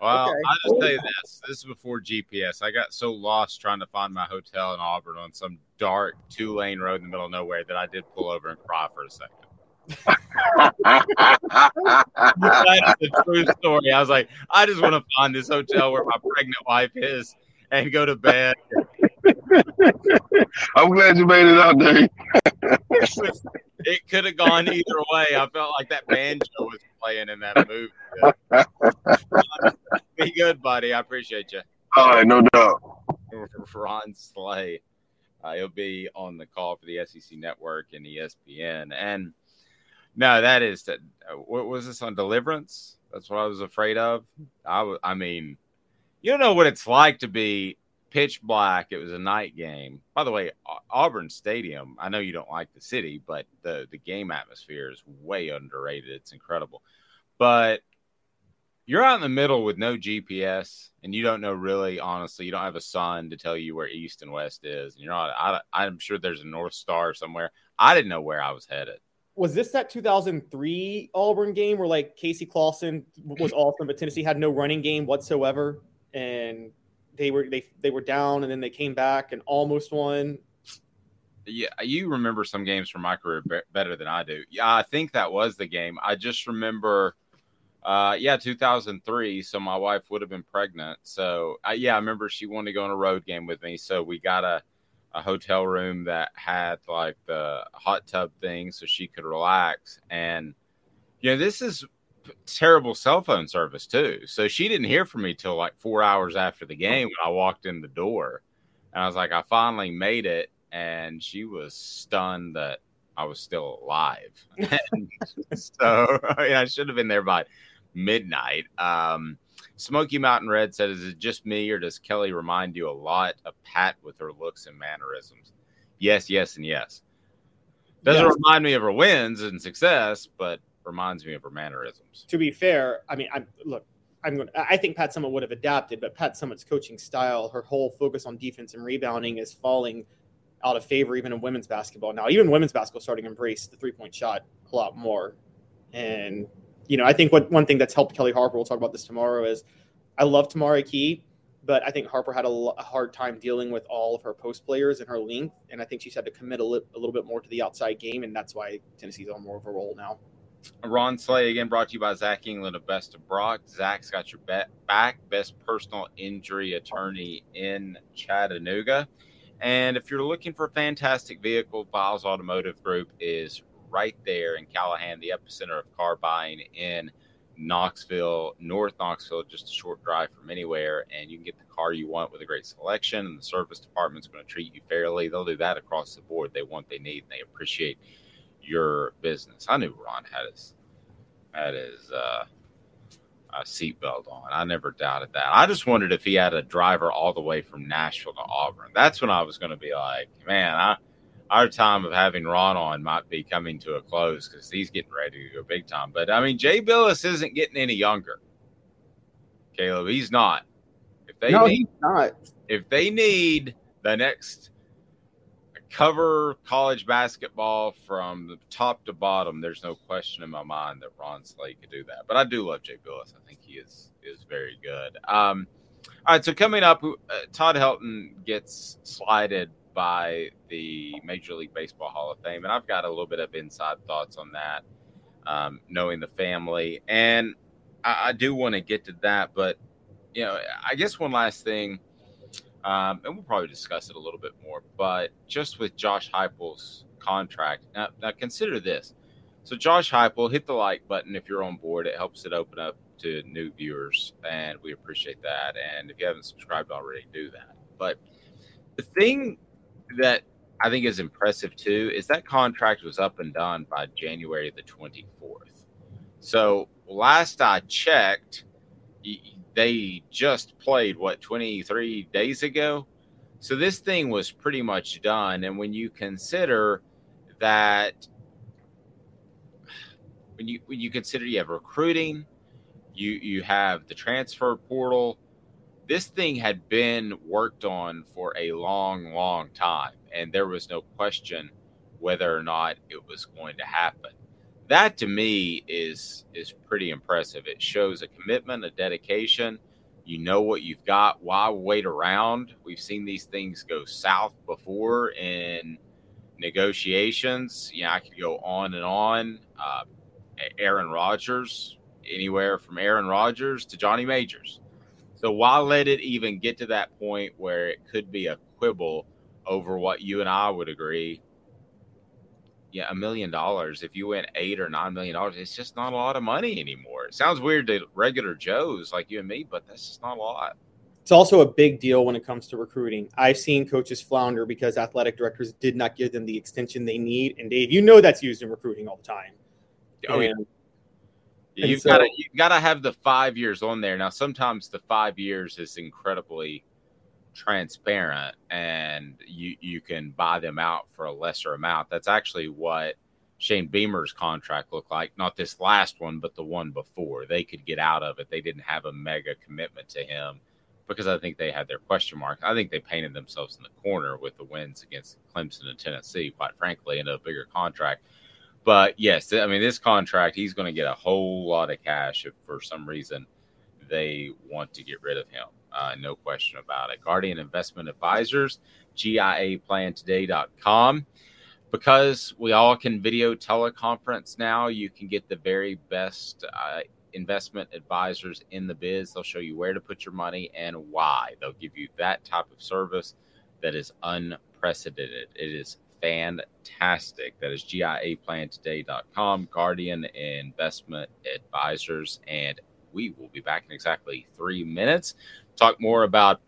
Well, okay. I'll just tell you this. This is before GPS. I got so lost trying to find my hotel in Auburn on some dark two lane road in the middle of nowhere that I did pull over and cry for a second. [laughs] That's the true story. I was like, I just want to find this hotel where my pregnant wife is and go to bed. [laughs] I'm glad you made it out, Dave. [laughs] it could have gone either way. I felt like that banjo was playing in that movie. [laughs] Be good, buddy. I appreciate you. All right, no doubt. Ron Slay. Uh, he'll be on the call for the SEC Network and ESPN. And no, that is that. Uh, what was this on Deliverance? That's what I was afraid of. I, I mean, you don't know what it's like to be pitch black. It was a night game. By the way, Auburn Stadium. I know you don't like the city, but the the game atmosphere is way underrated. It's incredible. But you're out in the middle with no GPS, and you don't know really, honestly, you don't have a sun to tell you where east and west is. And you're not. I, I'm sure there's a north star somewhere. I didn't know where I was headed was this that 2003 Auburn game where like Casey Clausen was awesome, but Tennessee had no running game whatsoever? And they were they they were down and then they came back and almost won. Yeah, you remember some games from my career better than I do. Yeah, I think that was the game. I just remember, uh, yeah, 2003. So my wife would have been pregnant. So uh, yeah, I remember she wanted to go on a road game with me. So we got a a hotel room that had like the hot tub thing, so she could relax. And you know, this is terrible cell phone service too. So she didn't hear from me till like four hours after the game when I walked in the door. And I was like, I finally made it. And she was stunned that I was still alive. [laughs] so I, mean, I should have been there by midnight. Um, Smoky Mountain Red said, Is it just me or does Kelly remind you a lot of Pat with her looks and mannerisms? Yes, yes, and yes. Doesn't yes. remind me of her wins and success, but reminds me of her mannerisms. To be fair, I mean, I'm look. I'm going. I think Pat Summitt would have adapted, but Pat Summitt's coaching style, her whole focus on defense and rebounding, is falling out of favor even in women's basketball. Now, even women's basketball starting to embrace the three point shot a lot more. And you know, I think what one thing that's helped Kellie Harper. We'll talk about this tomorrow. Is I love Tamari Key, but I think Harper had a, a, hard time dealing with all of her post players and her length, and I think she's had to commit a, li- a little bit more to the outside game, and that's why Tennessee's on more of a roll now. Ron Slay again brought to you by Zach England of Best of Brock. Zach's got your bet back, best personal injury attorney in Chattanooga. And if you're looking for a fantastic vehicle, Biles Automotive Group is right there in Callahan, the epicenter of car buying in Knoxville, North Knoxville, just a short drive from anywhere. And you can get the car you want with a great selection. And the service department's going to treat you fairly. They'll do that across the board. They want, they need, and they appreciate your business. I knew Ron had his had his uh, uh, seatbelt on. I never doubted that. I just wondered if he had a driver all the way from Nashville to Auburn. That's when I was going to be like, man, I, our time of having Ron on might be coming to a close because he's getting ready to go big time. But I mean, Jay Bilas isn't getting any younger. Caleb, he's not. If they no, need, he's not. If they need the next cover college basketball from the top to bottom, there's no question in my mind that Ron Slay could do that. But I do love Jay Bilas. I think he is is very good. Um, all right, so coming up, uh, Todd Helton gets slided by the Major League Baseball Hall of Fame, and I've got a little bit of inside thoughts on that. um, knowing the family. And I, I do want to get to that, but you know, I guess one last thing, um, and we'll probably discuss it a little bit more. But just with Josh Heupel's contract, now, now consider this. So Josh Heupel, hit the like button if you're on board. It helps it open up to new viewers, and we appreciate that. And if you haven't subscribed already, do that. But the thing that I think is impressive too is that contract was up and done by January the 24th. So last I checked, they just played what 23 days ago. So this thing was pretty much done. And when you consider that, when you when you consider you have recruiting, you you have the transfer portal, this thing had been worked on for a long, long time, and there was no question whether or not it was going to happen. That to me is is pretty impressive. It shows a commitment, a dedication. You know what you've got. Why wait around? We've seen these things go south before in negotiations. Know, I could go on and on. Uh, Aaron Rodgers, anywhere from Aaron Rodgers to Johnny Majors so why let it even get to that point where it could be a quibble over what you and I would agree? Yeah, a million dollars. If you win eight or nine million dollars, it's just not a lot of money anymore. It sounds weird to regular Joes like you and me, but that's just not a lot. It's also a big deal when it comes to recruiting. I've seen coaches flounder because athletic directors did not give them the extension they need. And Dave, you know that's used in recruiting all the time. Oh, and yeah You've so, got to you got to have the five years on there. Now, sometimes the five years is incredibly transparent, and you you can buy them out for a lesser amount. That's actually what Shane Beamer's contract looked like. Not this last one, but the one before. They could get out of it. They didn't have a mega commitment to him because I think they had their question mark. I think they painted themselves in the corner with the wins against Clemson and Tennessee, quite frankly, in a bigger contract. But yes, I mean, this contract, he's going to get a whole lot of cash if for some reason they want to get rid of him. Uh, no question about it. Guardian Investment Advisors, GIAplantoday.com. Because we all can video teleconference now, you can get the very best uh, investment advisors in the biz. They'll show you where to put your money and why. They'll give you that type of service that is unprecedented. It is fantastic. That is GIAplantoday.com, Guardian Investment Advisors. And we will be back in exactly three minutes. Talk more about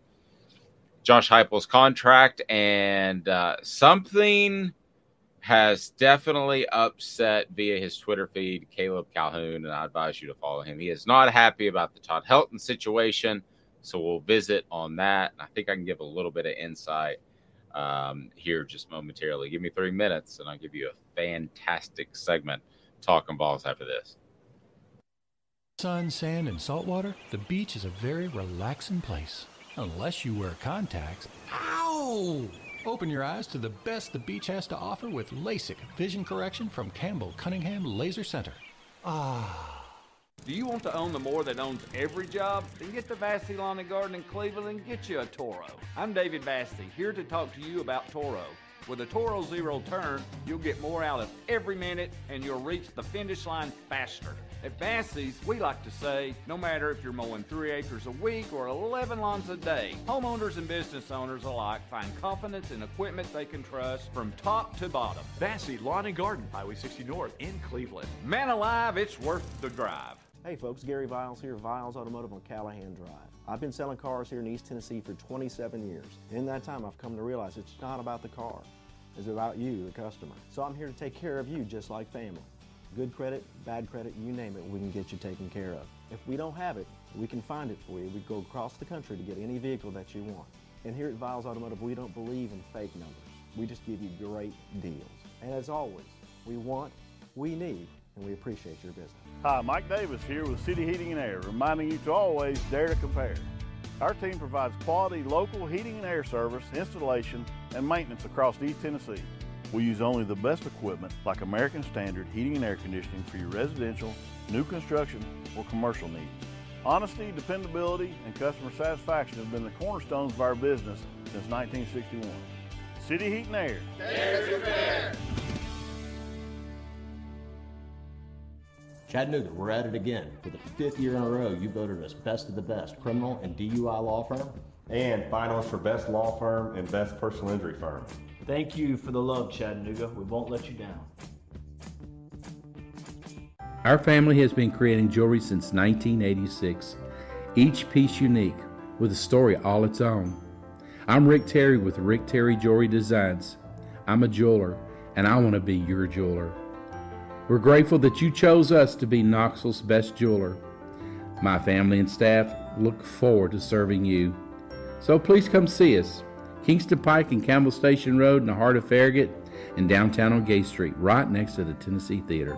Josh Heupel's contract and uh, something has definitely upset via his Twitter feed Caleb Calhoun, and I advise you to follow him. He is not happy about the Todd Helton situation, so we'll visit on that. And I think I can give a little bit of insight um, here just momentarily. Give me three minutes, and I'll give you a fantastic segment talking balls after this. Sun, sand, and salt water, the beach is a very relaxing place. Unless you wear contacts. Ow! Open your eyes to the best the beach has to offer with LASIK vision correction from Campbell Cunningham Laser Center. Ah. Do you want to own the more that owns every job? Then get to Vassy Lawn and Garden in Cleveland and get you a Toro. I'm David Vassy, here to talk to you about Toro. With a Toro Zero Turn, you'll get more out of every minute and you'll reach the finish line faster. At Vassy's, we like to say, no matter if you're mowing three acres a week or 11 lawns a day, homeowners and business owners alike find confidence in equipment they can trust from top to bottom. Vassy Lawn and Garden, Highway 60 North in Cleveland. Man alive, it's worth the drive. Hey folks, Gary Viles here, Viles Automotive on Callahan Drive. I've been selling cars here in East Tennessee for 27 years. In that time, I've come to realize it's not about the car. It's about you, the customer. So I'm here to take care of you just like family. Good credit, bad credit, you name it, we can get you taken care of. If we don't have it, we can find it for you. We go across the country to get any vehicle that you want. And here at Viles Automotive, we don't believe in fake numbers. We just give you great deals. And as always, we want, we need, and we appreciate your business. Hi, Mike Davis here with City Heating and Air, reminding you to always dare to compare. Our team provides quality local heating and air service, installation, and maintenance across East Tennessee. We use only the best equipment like American Standard heating and air conditioning for your residential, new construction, or commercial needs. Honesty, dependability, and customer satisfaction have been the cornerstones of our business since 1961. City Heat and Air. Dare to compare. Chattanooga, we're at it again. For the fifth year in a row, you voted us best of the best criminal and DUI law firm. And finalist for best law firm and best personal injury firm. Thank you for the love, Chattanooga. We won't let you down. Our family has been creating jewelry since 1986, each piece unique with a story all its own. I'm Rick Terry with Rick Terry Jewelry Designs. I'm a jeweler, and I want to be your jeweler. We're grateful that you chose us to be Knoxville's best jeweler. My family and staff look forward to serving you. So please come see us. Kingston Pike and Campbell Station Road in the heart of Farragut and downtown on Gay Street, right next to the Tennessee Theater.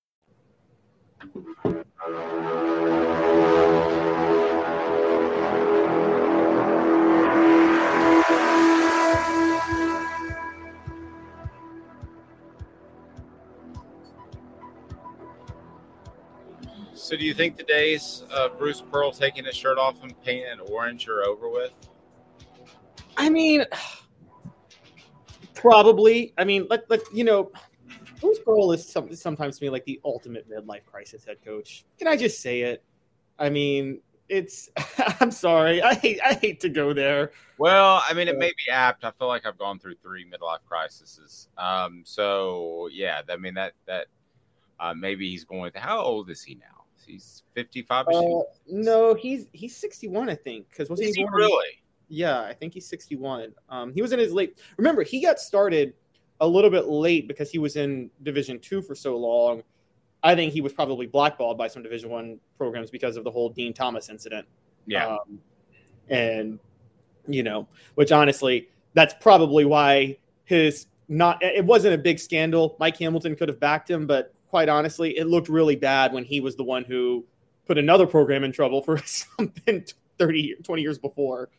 So, do you think today's days of Bruce Pearl taking his shirt off and painting it orange are over with? I mean, [sighs] probably. I mean, like, like you know, Bruce Pearl is some, sometimes to me like the ultimate midlife crisis head coach. Can I just say it? I mean, it's. [laughs] I'm sorry. I hate. I hate to go there. Well, I mean, it may be apt. I feel like I've gone through three midlife crises. Um, so yeah, I mean that that uh, maybe he's going. How old is he now? He's 55. Uh, no, he's he's 61, I think. Because was Is he he really? Yeah, I think he's 61. Um, he was in his late. Remember, he got started a little bit late because he was in Division Two for so long. I think he was probably blackballed by some Division One programs because of the whole Deon Thomas incident. Yeah. Um, and you know, which honestly, that's probably why his not. It wasn't a big scandal. Mike Hamilton could have backed him, but quite honestly, it looked really bad when he was the one who put another program in trouble for [laughs] something 30, 20 years before.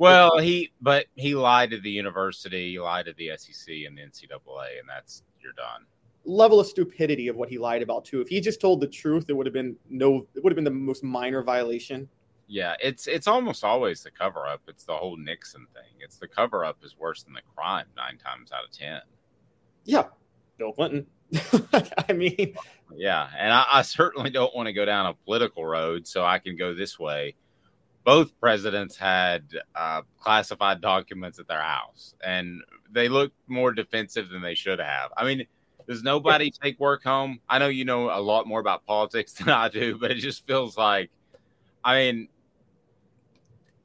Well, he but he lied to the university, he lied to the SEC and the NCAA, and that's you're done. level of stupidity of what he lied about too. If he just told the truth, it would have been no. It would have been the most minor violation. Yeah, it's it's almost always the cover up. It's the whole Nixon thing. It's the cover up is worse than the crime nine times out of ten. Yeah, Bill Clinton. [laughs] I mean, Yeah, and I, I certainly don't want to go down a political road, so I can go this way. Both presidents had uh, classified documents at their house, and they looked more defensive than they should have. I mean, does nobody take work home? I know you know a lot more about politics [laughs] than I do, but it just feels like, I mean,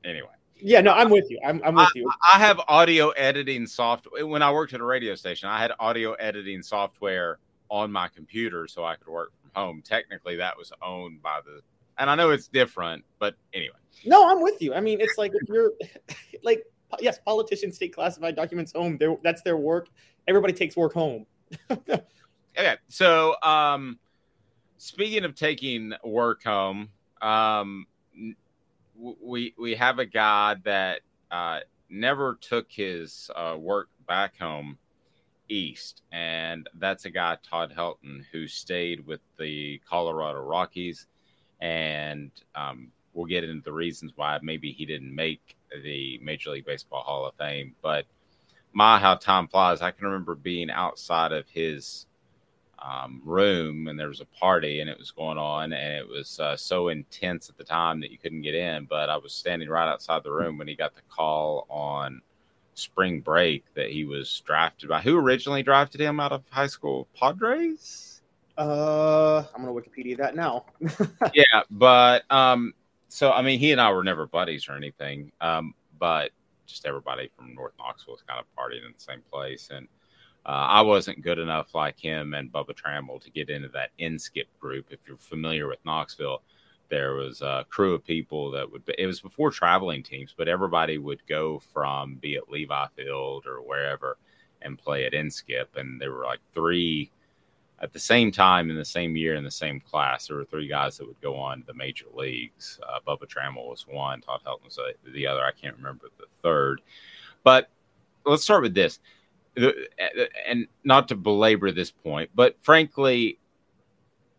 anyway. yeah, no, I'm with you. I'm, I'm with I, you. I have audio editing software. When I worked at a radio station, I had audio editing software on my computer so I could work from home. Technically, that was owned by the, and I know it's different, but anyway. No, I'm with you. I mean, it's like if you're [laughs] like, yes, politicians take classified documents home. They're, that's their work. Everybody takes work home. [laughs] Okay, so um, speaking of taking work home, um, we we have a guy that uh, never took his uh, work back home east, and that's a guy Todd Helton who stayed with the Colorado Rockies, and um, we'll get into the reasons why maybe he didn't make the Major League Baseball Hall of Fame, but my how time flies. I can remember being outside of his um, room and there was a party and it was going on and it was uh, so intense at the time that you couldn't get in. But I was standing right outside the room when he got the call on spring break that he was drafted by who originally drafted him out of high school? Padres? Uh, I'm gonna Wikipedia that now. [laughs] yeah, but um, so I mean, he and I were never buddies or anything, um, but just everybody from North Knoxville was kind of partying in the same place, and uh, I wasn't good enough like him and Bubba Trammell to get into that InSkip group. If you're familiar with Knoxville, there was a crew of people that would. Be, it was before traveling teams, but everybody would go from be it Levi Field or wherever and play at InSkip, and there were like three at the same time in the same year in the same class, there were three guys that would go on to the major leagues. Uh, Bubba Trammell was one, Todd Helton was the other. I can't remember the third. But let's start with this. And not to belabor this point, but frankly,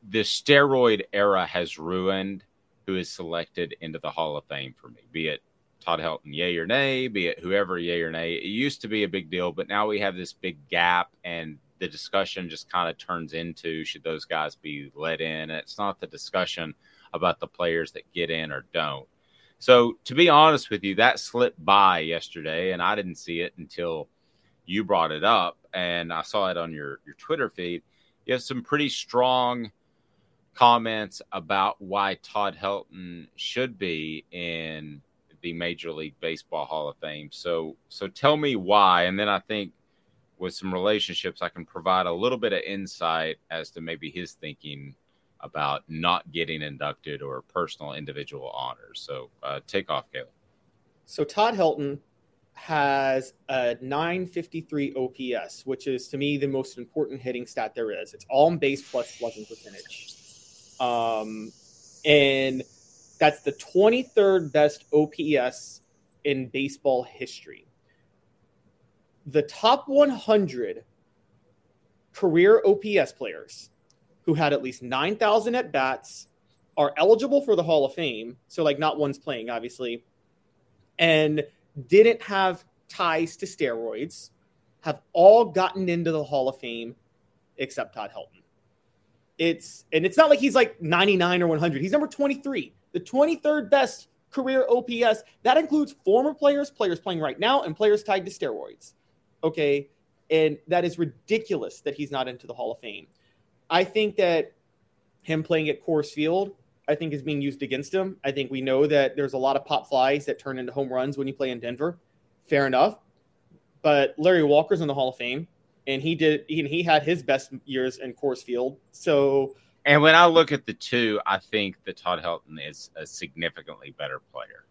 the steroid era has ruined who is selected into the Hall of Fame for me, be it Todd Helton, yay or nay, be it whoever, yay or nay. It used to be a big deal, but now we have this big gap, and the discussion just kind of turns into should those guys be let in? And it's not the discussion about the players that get in or don't. So, to be honest with you, that slipped by yesterday, and I didn't see it until you brought it up, and I saw it on your your Twitter feed. You have some pretty strong comments about why Todd Helton should be in the Major League Baseball Hall of Fame. So so tell me why and then I think with some relationships I can provide a little bit of insight as to maybe his thinking about not getting inducted or personal individual honors. So uh, take off, Caleb. So Todd Helton has a 953 OPS, which is to me the most important hitting stat there is. It's on base plus slugging percentage. Um, and that's the 23rd best OPS in baseball history. The top 100 career OPS players who had at least 9,000 at bats are eligible for the Hall of Fame. So, like, not one's playing, obviously, and didn't have ties to steroids, have all gotten into the Hall of Fame except Todd Helton. It's and it's not like he's like 99 or 100. He's number 23, the 23rd best career OPS. That includes former players, players playing right now, and players tied to steroids. Okay. And that is ridiculous that he's not into the Hall of Fame. I think that him playing at Coors Field, I think is being used against him. I think we know that there's a lot of pop flies that turn into home runs when you play in Denver. Fair enough. But Larry Walker's in the Hall of Fame and he did he, he had his best years in Coors Field. So and when I look at the two, I think that Todd Helton is a significantly better player.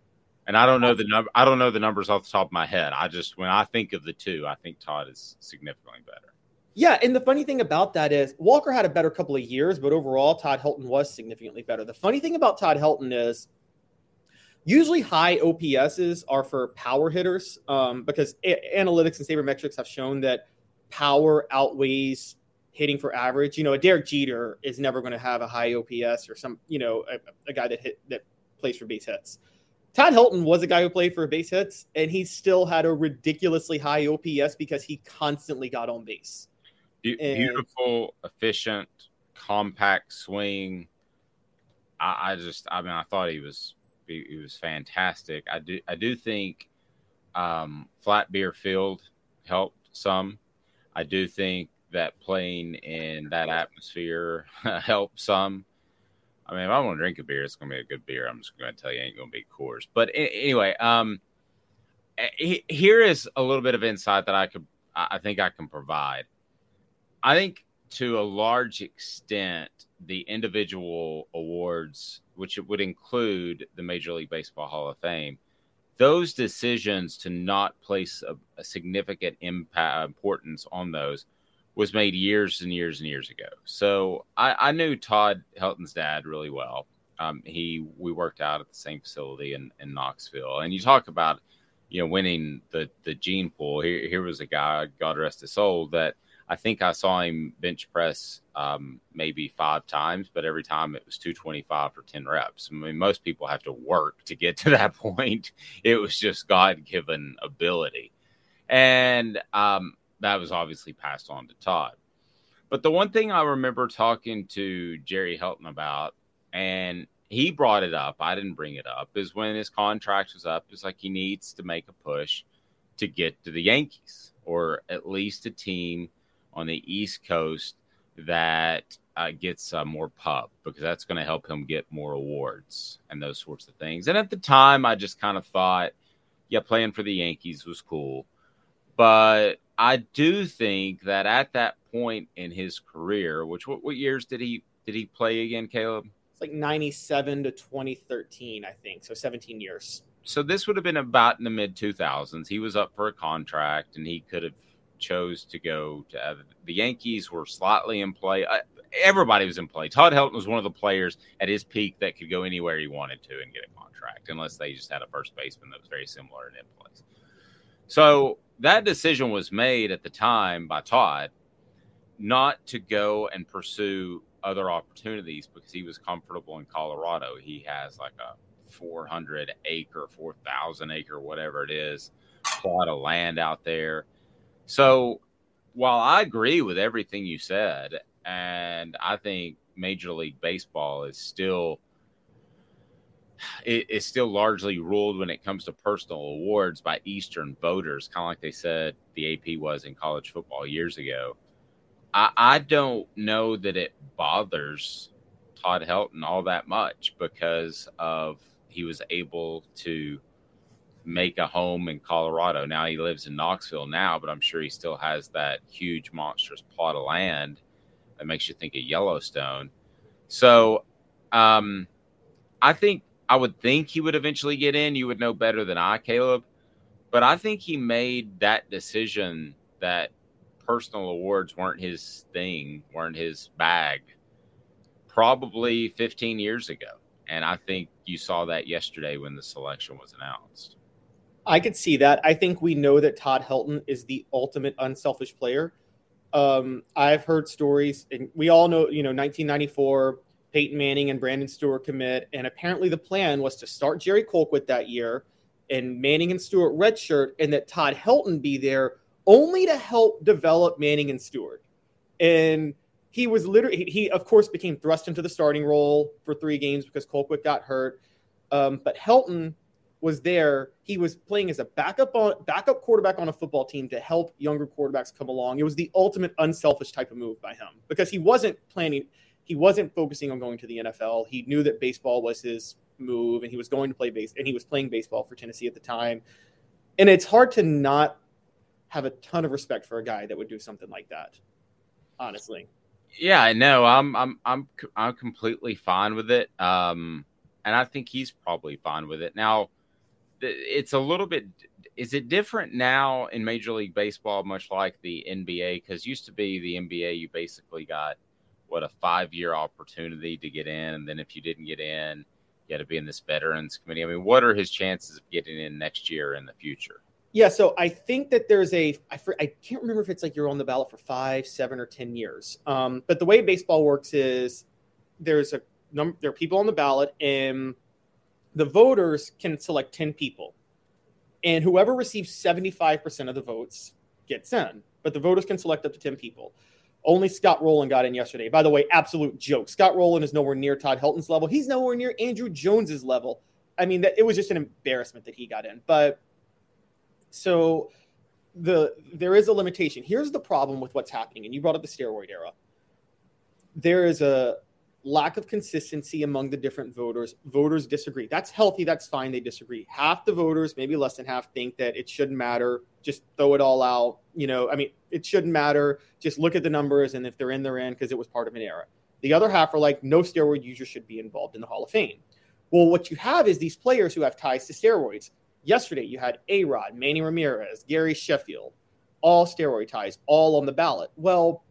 And I don't know the number. I don't know the numbers off the top of my head. I just when I think of the two, I think Todd is significantly better. Yeah, and the funny thing about that is Walker had a better couple of years, but overall Todd Helton was significantly better. The funny thing about Todd Helton is usually high OPSs are for power hitters um, because a- analytics and sabermetrics have shown that power outweighs hitting for average. You know, a Derek Jeter is never going to have a high OPS or some, you know, a, a, guy that hit that plays for base hits. Todd Helton was a guy who played for base hits, and he still had a ridiculously high OPS because he constantly got on base. Be- beautiful, efficient, compact swing. I, I, just, I mean, I thought he was he, he was fantastic. I do, I do think um, Flat Beer Field helped some. I do think that playing in that atmosphere [laughs] helped some. I mean, if I want to drink a beer, it's going to be a good beer. I'm just going to tell you, it ain't going to be Coors. But anyway, um, here is a little bit of insight that I could, I think I can provide. I think to a large extent, the individual awards, which would include the Major League Baseball Hall of Fame, those decisions to not place a, a significant impact importance on those was made years and years and years ago. So I, I knew Todd Helton's dad really well. Um, he we worked out at the same facility in, in Knoxville, and you talk about you know winning the the gene pool. Here here was a guy, God rest his soul, that I think I saw him bench press um, maybe five times, but every time it was 225 for 10 reps. I mean, most people have to work to get to [laughs] that point. It was just God given ability. And um, that was obviously passed on to Todd. But the one thing I remember talking to Jerry Helton about, and he brought it up, I didn't bring it up, is when his contract was up, it's like he needs to make a push to get to the Yankees or at least a team on the East Coast that uh, gets uh, more pub because that's going to help him get more awards and those sorts of things. And at the time, I just kind of thought, yeah, playing for the Yankees was cool. But I do think that at that point in his career, which what, what years did he did he play again, Caleb? It's like 97 to 2013, I think. So 17 years. So this would have been about in the mid 2000s. He was up for a contract and he could have chose to go to uh, the Yankees were slightly in play. Uh, everybody was in play. Todd Helton was one of the players at his peak that could go anywhere he wanted to and get a contract, unless they just had a first baseman that was very similar and in place. So that decision was made at the time by Todd not to go and pursue other opportunities because he was comfortable in Colorado. He has like a 400 acre, 4,000 acre, whatever it is, plot of land out there. So while I agree with everything you said, and I think Major League Baseball is still it is still largely ruled when it comes to personal awards by Eastern voters, kind of like they said the AP was in college football years ago. I, I don't know that it bothers Todd Helton all that much because of he was able to make a home in Colorado. Now he lives in Knoxville now, but I'm sure he still has that huge monstrous plot of land that makes you think of Yellowstone. So um, I think I would think he would eventually get in. You would know better than I, Caleb. But I think he made that decision that personal awards weren't his thing, weren't his bag, probably 15 years ago. And I think you saw that yesterday when the selection was announced. I could see that. I think we know that Todd Helton is the ultimate unselfish player. Um, I've heard stories, and we all know, you know, 1994, Peyton Manning and Brandon Stewart commit, and apparently the plan was to start Jerry Colquitt that year, and Manning and Stewart redshirt, and that Todd Helton be there only to help develop Manning and Stewart. And he was literally, he, of course became thrust into the starting role for three games because Colquitt got hurt. Um, but Helton was there. He was playing as a backup on backup quarterback on a football team to help younger quarterbacks come along. It was the ultimate unselfish type of move by him because he wasn't planning, he wasn't focusing on going to the NFL. He knew that baseball was his move and he was going to play base and he was playing baseball for Tennessee at the time. And it's hard to not have a ton of respect for a guy that would do something like that. Honestly. Yeah, I know. I'm I'm I'm I'm completely fine with it. Um and I think he's probably fine with it. Now it's a little bit is it different now in Major League Baseball much like the NBA cuz used to be the NBA you basically got what a 5-year opportunity to get in and then if you didn't get in you had to be in this veterans committee. I mean, what are his chances of getting in next year in the future? Yeah, so I think that there's a I, I can't remember if it's like you're on the ballot for five, seven, or ten years. Um, but the way baseball works is there's a number there are people on the ballot, and the voters can select ten people, and whoever receives seventy five percent of the votes gets in. But the voters can select up to ten people. Only Scott Rolen got in yesterday. By the way, absolute joke. Scott Rolen is nowhere near Todd Helton's level. He's nowhere near Andruw Jones's level. I mean, that it was just an embarrassment that he got in, but so the there is a limitation. Here's the problem with what's happening, and you brought up the steroid era. There is a lack of consistency among the different voters. Voters disagree. That's healthy. That's fine. They disagree. Half the voters, maybe less than half, think that it shouldn't matter. Just throw it all out. You know, I mean, it shouldn't matter. Just look at the numbers, and if they're in, they're in because it was part of an era. The other half are like, no steroid user should be involved in the Hall of Fame. Well, what you have is these players who have ties to steroids. Yesterday, you had A Rod, Manny Ramirez, Gary Sheffield, all steroid ties, all on the ballot. Well,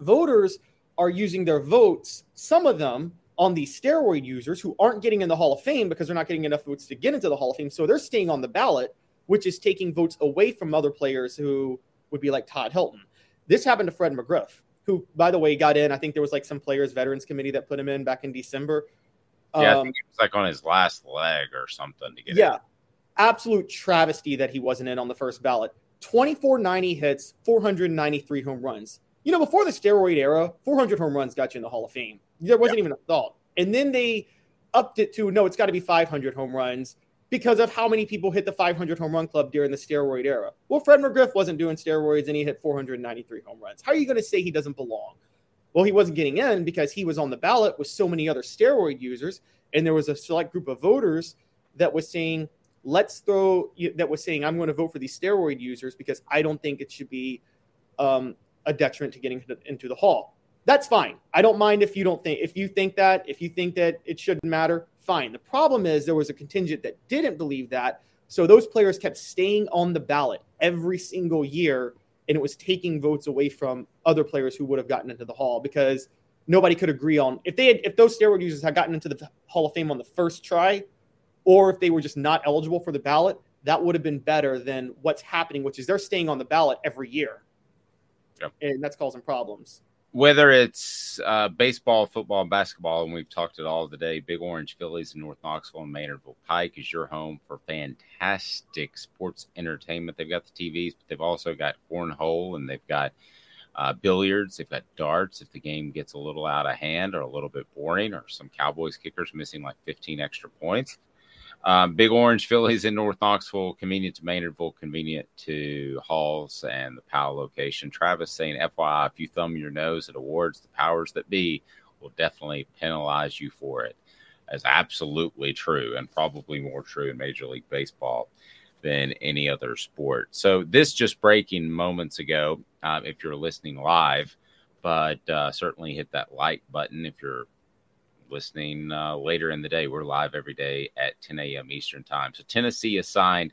voters are using their votes, some of them on these steroid users who aren't getting in the Hall of Fame because they're not getting enough votes to get into the Hall of Fame. So they're staying on the ballot, which is taking votes away from other players who would be like Todd Helton. This happened to Fred McGriff, who, by the way, got in. I think there was like some players' veterans committee that put him in back in December. Yeah, um, I think it was like on his last leg or something to get yeah. In absolute travesty that he wasn't in on the first ballot. 2490 hits, 493 home runs. You know, before the steroid era, 400 home runs got you in the Hall of Fame. There wasn't even a thought. And then they upped it to no, it's got to be 500 home runs because of how many people hit the 500 home run club during the steroid era. Well, Fred McGriff wasn't doing steroids and he hit 493 home runs. How are you going to say he doesn't belong? Well, he wasn't getting in because he was on the ballot with so many other steroid users. And there was a select group of voters that was saying, let's throw that was saying I'm going to vote for these steroid users because I don't think it should be um, a detriment to getting into the hall. That's fine. I don't mind if you don't think if you think that if you think that it shouldn't matter. Fine. The problem is there was a contingent that didn't believe that, so those players kept staying on the ballot every single year and it was taking votes away from other players who would have gotten into the Hall because nobody could agree on if they had if those steroid users had gotten into the Hall of Fame on the first try, or if they were just not eligible for the ballot, that would have been better than what's happening, which is they're staying on the ballot every year, Yep. and that's causing problems. Whether it's uh, baseball, football, and basketball, and we've talked it all today. Big Orange Phillies in North Knoxville and Maynardville Pike is your home for fantastic sports entertainment. They've got the TVs, but they've also got cornhole and they've got uh, billiards. They've got darts. If the game gets a little out of hand or a little bit boring, or some Cowboys kickers missing like 15 extra points. Um, Big Orange Phillies in North Knoxville, convenient to Maynardville, convenient to Halls and the Powell location. Travis saying, FYI, if you thumb your nose at awards, the powers that be will definitely penalize you for it. As absolutely true, and probably more true in Major League Baseball than any other sport. So, this just breaking moments ago, um, if you're listening live, but uh, certainly hit that like button if you're listening uh, later in the day. We're live every day at 10 a.m. Eastern Time. So Tennessee assigned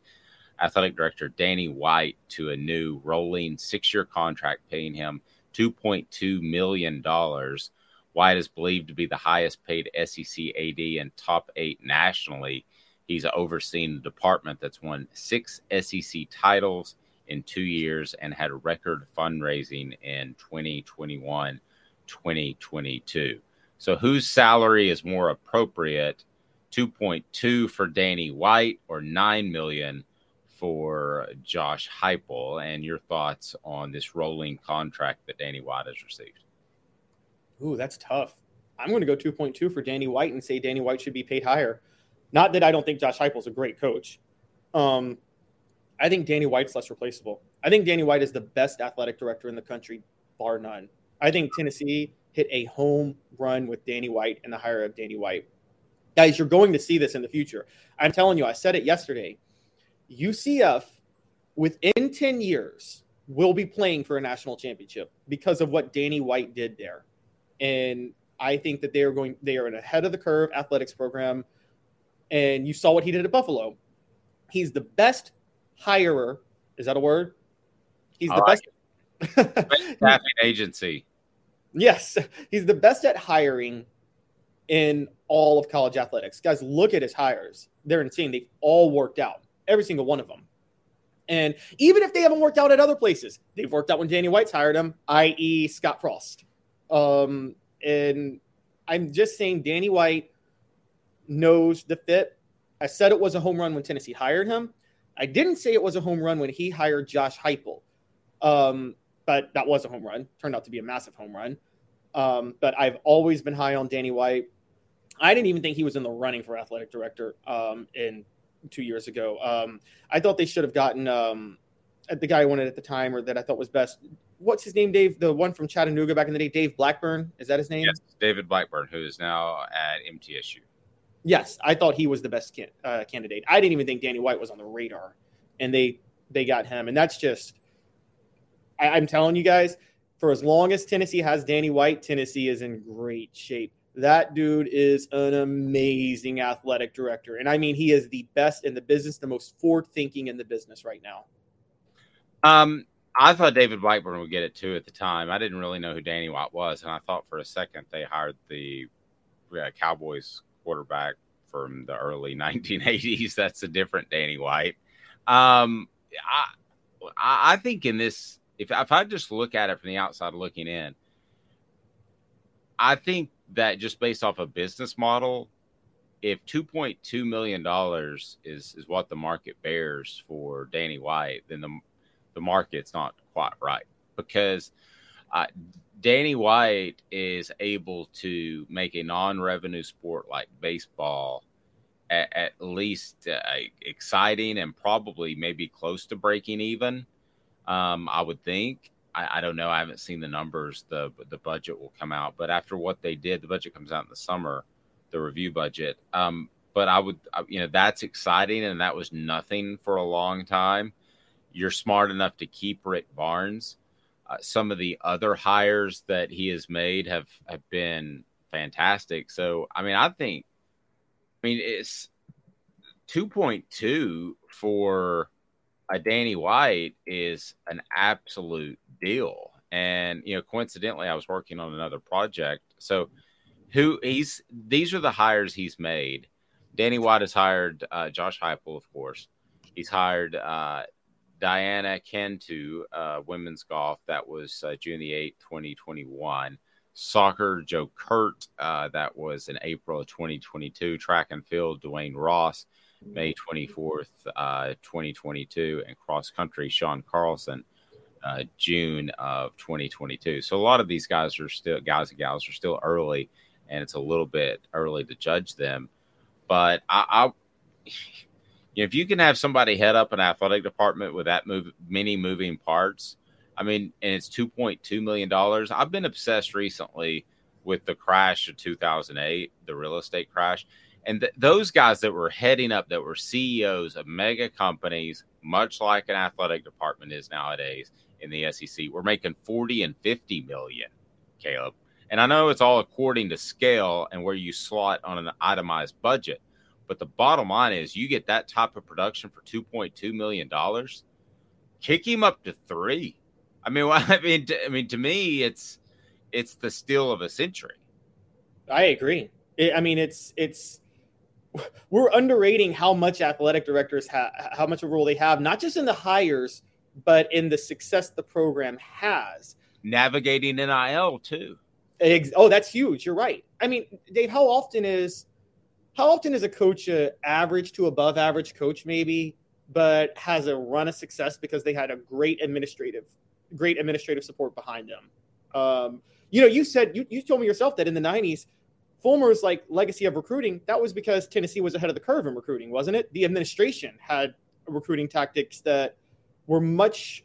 athletic director Danny White to a new rolling six year contract, paying him $2.2 million. White is believed to be the highest paid SEC AD and top eight nationally. He's overseen the department that's won six SEC titles in two years and had record fundraising in 2021 2022. So whose salary is more appropriate? 2.2 for Danny White or 9 million for Josh Heupel and your thoughts on this rolling contract that Danny White has received. Ooh, that's tough. I'm going to go 2.2 for Danny White and say Danny White should be paid higher. Not that I don't think Josh Heupel's a great coach. Um, I think Danny White's less replaceable. I think Danny White is the best athletic director in the country, bar none. I think Tennessee hit a home run with Danny White and the hire of Danny White. Guys, you're going to see this in the future. I'm telling you, I said it yesterday. UCF, within 10 years, will be playing for a national championship because of what Danny White did there. And I think that they are going, they are an ahead of the curve athletics program. And you saw what he did at Buffalo. He's the best hirer. Is that a word? He's the like best staffing agency. Yes, [laughs] he's the best at hiring in all of college athletics. Guys, look at his hires. They're insane. They've all worked out, every single one of them. And even if they haven't worked out at other places, they've worked out when Danny White's hired him, i.e., Scott Frost. Um, and I'm just saying Danny White knows the fit. I said it was a home run when Tennessee hired him. I didn't say it was a home run when he hired Josh Heupel. Um, but that was a home run. Turned out to be a massive home run. Um, but I've always been high on Danny White. I didn't even think he was in the running for athletic director um, in two years ago. Um, I thought they should have gotten um, the guy I wanted at the time, or that I thought was best. What's his name, Dave? The one from Chattanooga back in the day, Dave Blackburn. Is that his name? Yes, David Blackburn, who is now at MTSU. Yes, I thought he was the best can, uh, candidate. I didn't even think Danny White was on the radar, and they they got him, and that's just. I, I'm telling you guys, for as long as Tennessee has Danny White, Tennessee is in great shape. That dude is an amazing athletic director, and I mean he is the best in the business, the most forward thinking in the business right now. Um, I thought David Whiteburn would get it too at the time. I didn't really know who Danny White was, and I thought for a second they hired the uh, Cowboys quarterback from the early [laughs] 1980s. That's a different Danny White. Um, I, I think in this, if, if I just look at it from the outside looking in, I think that just based off a business model, if $2.2 million is, is what the market bears for Danny White, then the, the market's not quite right because uh, Danny White is able to make a non-revenue sport like baseball at, at least uh, exciting and probably maybe close to breaking even. Um, I would think. I, I, don't know. I haven't seen the numbers. the The budget will come out, but after what they did, the budget comes out in the summer. The review budget. Um, but I would, you know, that's exciting, and that was nothing for a long time. You're smart enough to keep Rick Barnes uh, some of the other hires that he has made have have been fantastic. So I mean, I think, I mean, it's two point two for Danny White is an absolute deal. And you know, coincidentally, I was working on another project. So, who he's these are the hires he's made. Danny White has hired uh, Josh Heupel, of course. He's hired uh, Diana Cantu, uh, women's golf. That was uh, June the 8th, 2021. Soccer, Joe Kirt. Uh, that was in April of 2022. Track and field, Duane Ross, May 24th, uh, 2022. And cross country, Sean Carlson, uh, June of 2022. So a lot of these guys are still, guys and gals are still early, and it's a little bit early to judge them. But I, I [laughs] if you can have somebody head up an athletic department with that move, many moving parts, I mean, and it's two point two million dollars. I've been obsessed recently with the crash of 2008, the real estate crash, and th- those guys that were heading up, that were CEOs of mega companies, much like an athletic department is nowadays in the SEC, were making 40 and 50 million, Caleb. And I know it's all according to scale and where you slot on an itemized budget. But the bottom line is, you get that type of production for two point two million dollars. Kick him up to three. I mean, [laughs] I mean, I mean, to me, it's it's the steal of a century. I agree. I mean, it's it's we're underrating how much athletic directors have, how much of a role they have, not just in the hires, but in the success the program has. Navigating NIL too. Oh, that's huge. You're right. I mean, Dave, how often is how often is a coach a average to above average coach maybe but has a run of success because they had a great administrative great administrative support behind them um, you know you said you, you told me yourself that in the 90s fulmer's like legacy of recruiting that was because tennessee was ahead of the curve in recruiting wasn't it the administration had recruiting tactics that were much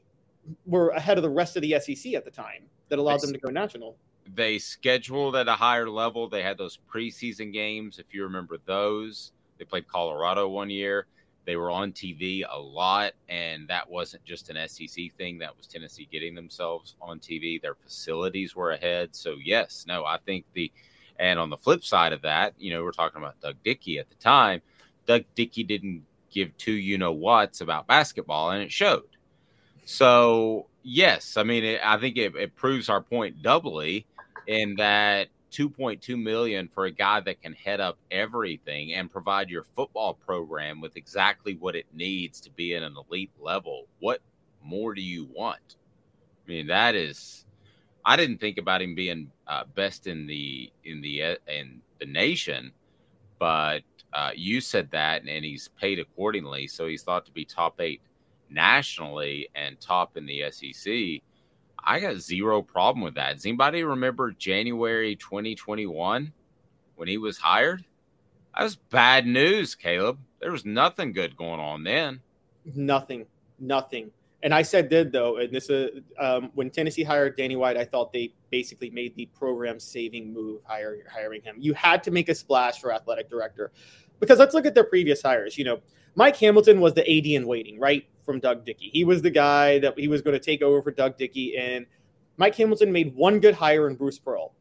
were ahead of the rest of the sec at the time that allowed them to go national they scheduled at a higher level. They had those preseason games, if you remember those. They played Colorado one year. They were on TV a lot, and that wasn't just an SEC thing. That was Tennessee getting themselves on TV. Their facilities were ahead. So, yes, no, I think the, and on the flip side of that, you know, we're talking about Doug Dickey at the time. Doug Dickey didn't give two you know whats about basketball, and it showed. So, yes, I mean, it, I think it, it proves our point doubly in that 2.2 million for a guy that can head up everything and provide your football program with exactly what it needs to be at an elite level. What more do you want? I mean, that is. I didn't think about him being uh, best in the in the uh, in the nation, but uh, you said that, and he's paid accordingly. So he's thought to be top eight nationally and top in the SEC. I got zero problem with that. Does anybody remember January 2021 when he was hired? That was bad news, Caleb. There was nothing good going on then. Nothing, nothing. And I said did though, and this uh, um, when Tennessee hired Danny White, I thought they basically made the program saving move hiring hiring him. You had to make a splash for athletic director because let's look at their previous hires. You know, Mike Hamilton was the AD in waiting, right? From Doug Dickey. He was the guy that he was going to take over for Doug Dickey. And Mike Hamilton made one good hire in Bruce Pearl.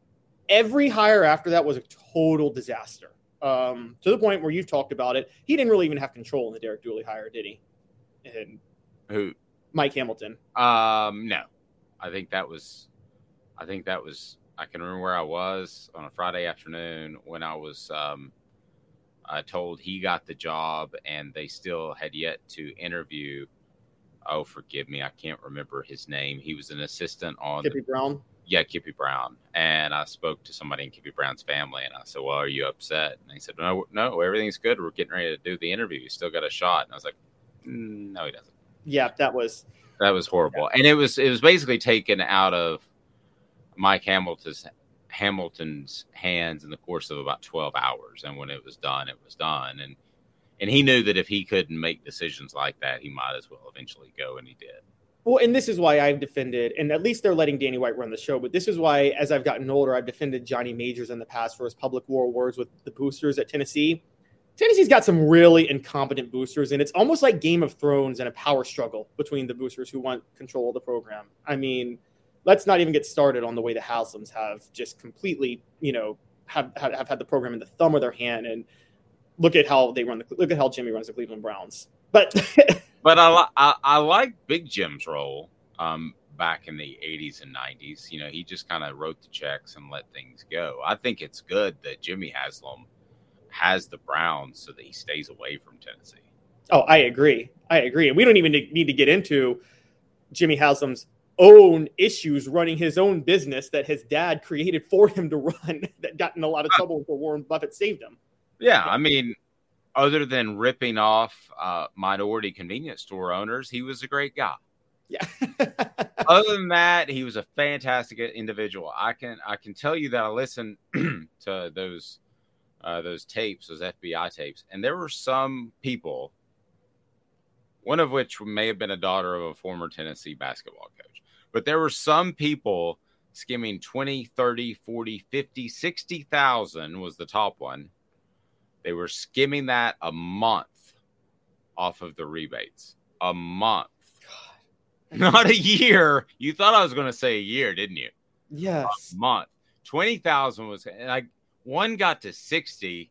Every hire after that was a total disaster. Um, to the point where you've talked about it. He didn't really even have control in the Derek Dooley hire, did he? And Who? Mike Hamilton. Um, no. I think that was I think that was I can remember where I was on a Friday afternoon when I was um uh, told he got the job, and they still had yet to interview. Oh, forgive me, I can't remember his name. He was an assistant on Kippy Brown. Yeah, Kippy Brown. And I spoke to somebody in Kippy Brown's family, and I said, "Well, are you upset?" And they said, "No, no, everything's good. We're getting ready to do the interview. You still got a shot." And I was like, mm, "No, he doesn't." Yeah, that was that was horrible, yeah. and it was it was basically taken out of Mike Hamilton's Hamilton's hands in the course of about 12 hours. And when it was done, it was done. And and he knew that if he couldn't make decisions like that, he might as well eventually go, and he did. Well, and this is why I've defended, and at least they're letting Danny White run the show. But this is why, as I've gotten older, I've defended Johnny Majors in the past for his public war words with the boosters at Tennessee. Tennessee's got some really incompetent boosters, and it's almost like Game of Thrones and a power struggle between the boosters who want control of the program. I mean, let's not even get started on the way the Haslams have just completely, you know, have, have, have had the program in the thumb of their hand and look at how they run the look at how Jimmy runs the Cleveland Browns. But [laughs] But I, li- I I like Big Jim's role um, back in the '80s and '90s. You know, he just kind of wrote the checks and let things go. I think it's good that Jimmy Haslam has the Browns so that he stays away from Tennessee. Oh, I agree. I agree. And we don't even need to get into Jimmy Haslam's own issues running his own business that his dad created for him to run [laughs] that got in a lot of trouble until Warren Buffett saved him. Yeah, I mean, other than ripping off uh, minority convenience store owners, he was a great guy. Yeah. [laughs] other than that, he was a fantastic individual. I can I can tell you that I listened [clears throat] to those uh, those tapes, those FBI tapes, and there were some people, one of which may have been a daughter of a former Tennessee basketball coach, but there were some people skimming 20, 30, 40, 50, 60,000 was the top one. They were skimming that a month off of the rebates. A month. Not a year. You thought I was going to say a year, didn't you? Yes. A month. 20,000 was like one got to 60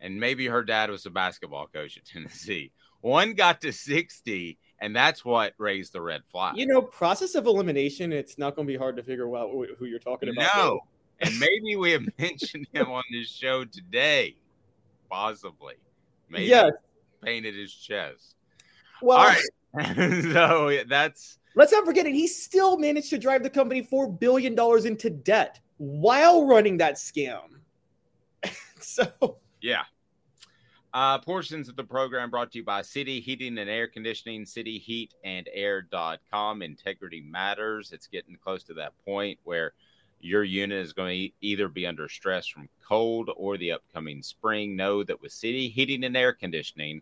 and maybe her dad was a basketball coach at Tennessee. One got to 60 and that's what raised the red flag. You know, process of elimination, it's not going to be hard to figure out who you're talking about. No. and maybe we have [laughs] mentioned him on this show today. Possibly. Maybe yes. painted his chest. Well, all right. [laughs] so that's let's not forget it. He still managed to drive the company four billion dollars into debt while running that scam. [laughs] so yeah. Uh, portions of the program brought to you by City Heating and Air Conditioning, City Heat and cityheatandair.com. Integrity matters. It's getting close to that point where your unit is going to either be under stress from cold or the upcoming spring. Know that with City Heating and Air Conditioning,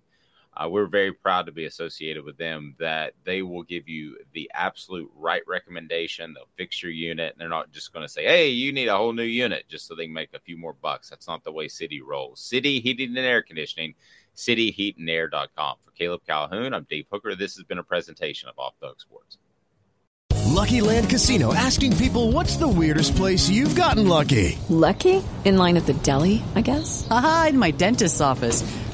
uh, we're very proud to be associated with them. That they will give you the absolute right recommendation. They'll fix your unit, and they're not just going to say, "Hey, you need a whole new unit," just so they can make a few more bucks. That's not the way City rolls. City Heating and Air Conditioning, cityheatandair.com. For Caleb Calhoun, I'm Dave Hooker. This has been a presentation of Off the Sports. Lucky Land Casino asking people, "What's the weirdest place you've gotten lucky?" Lucky in line at the deli, I guess. Aha, in my dentist's office.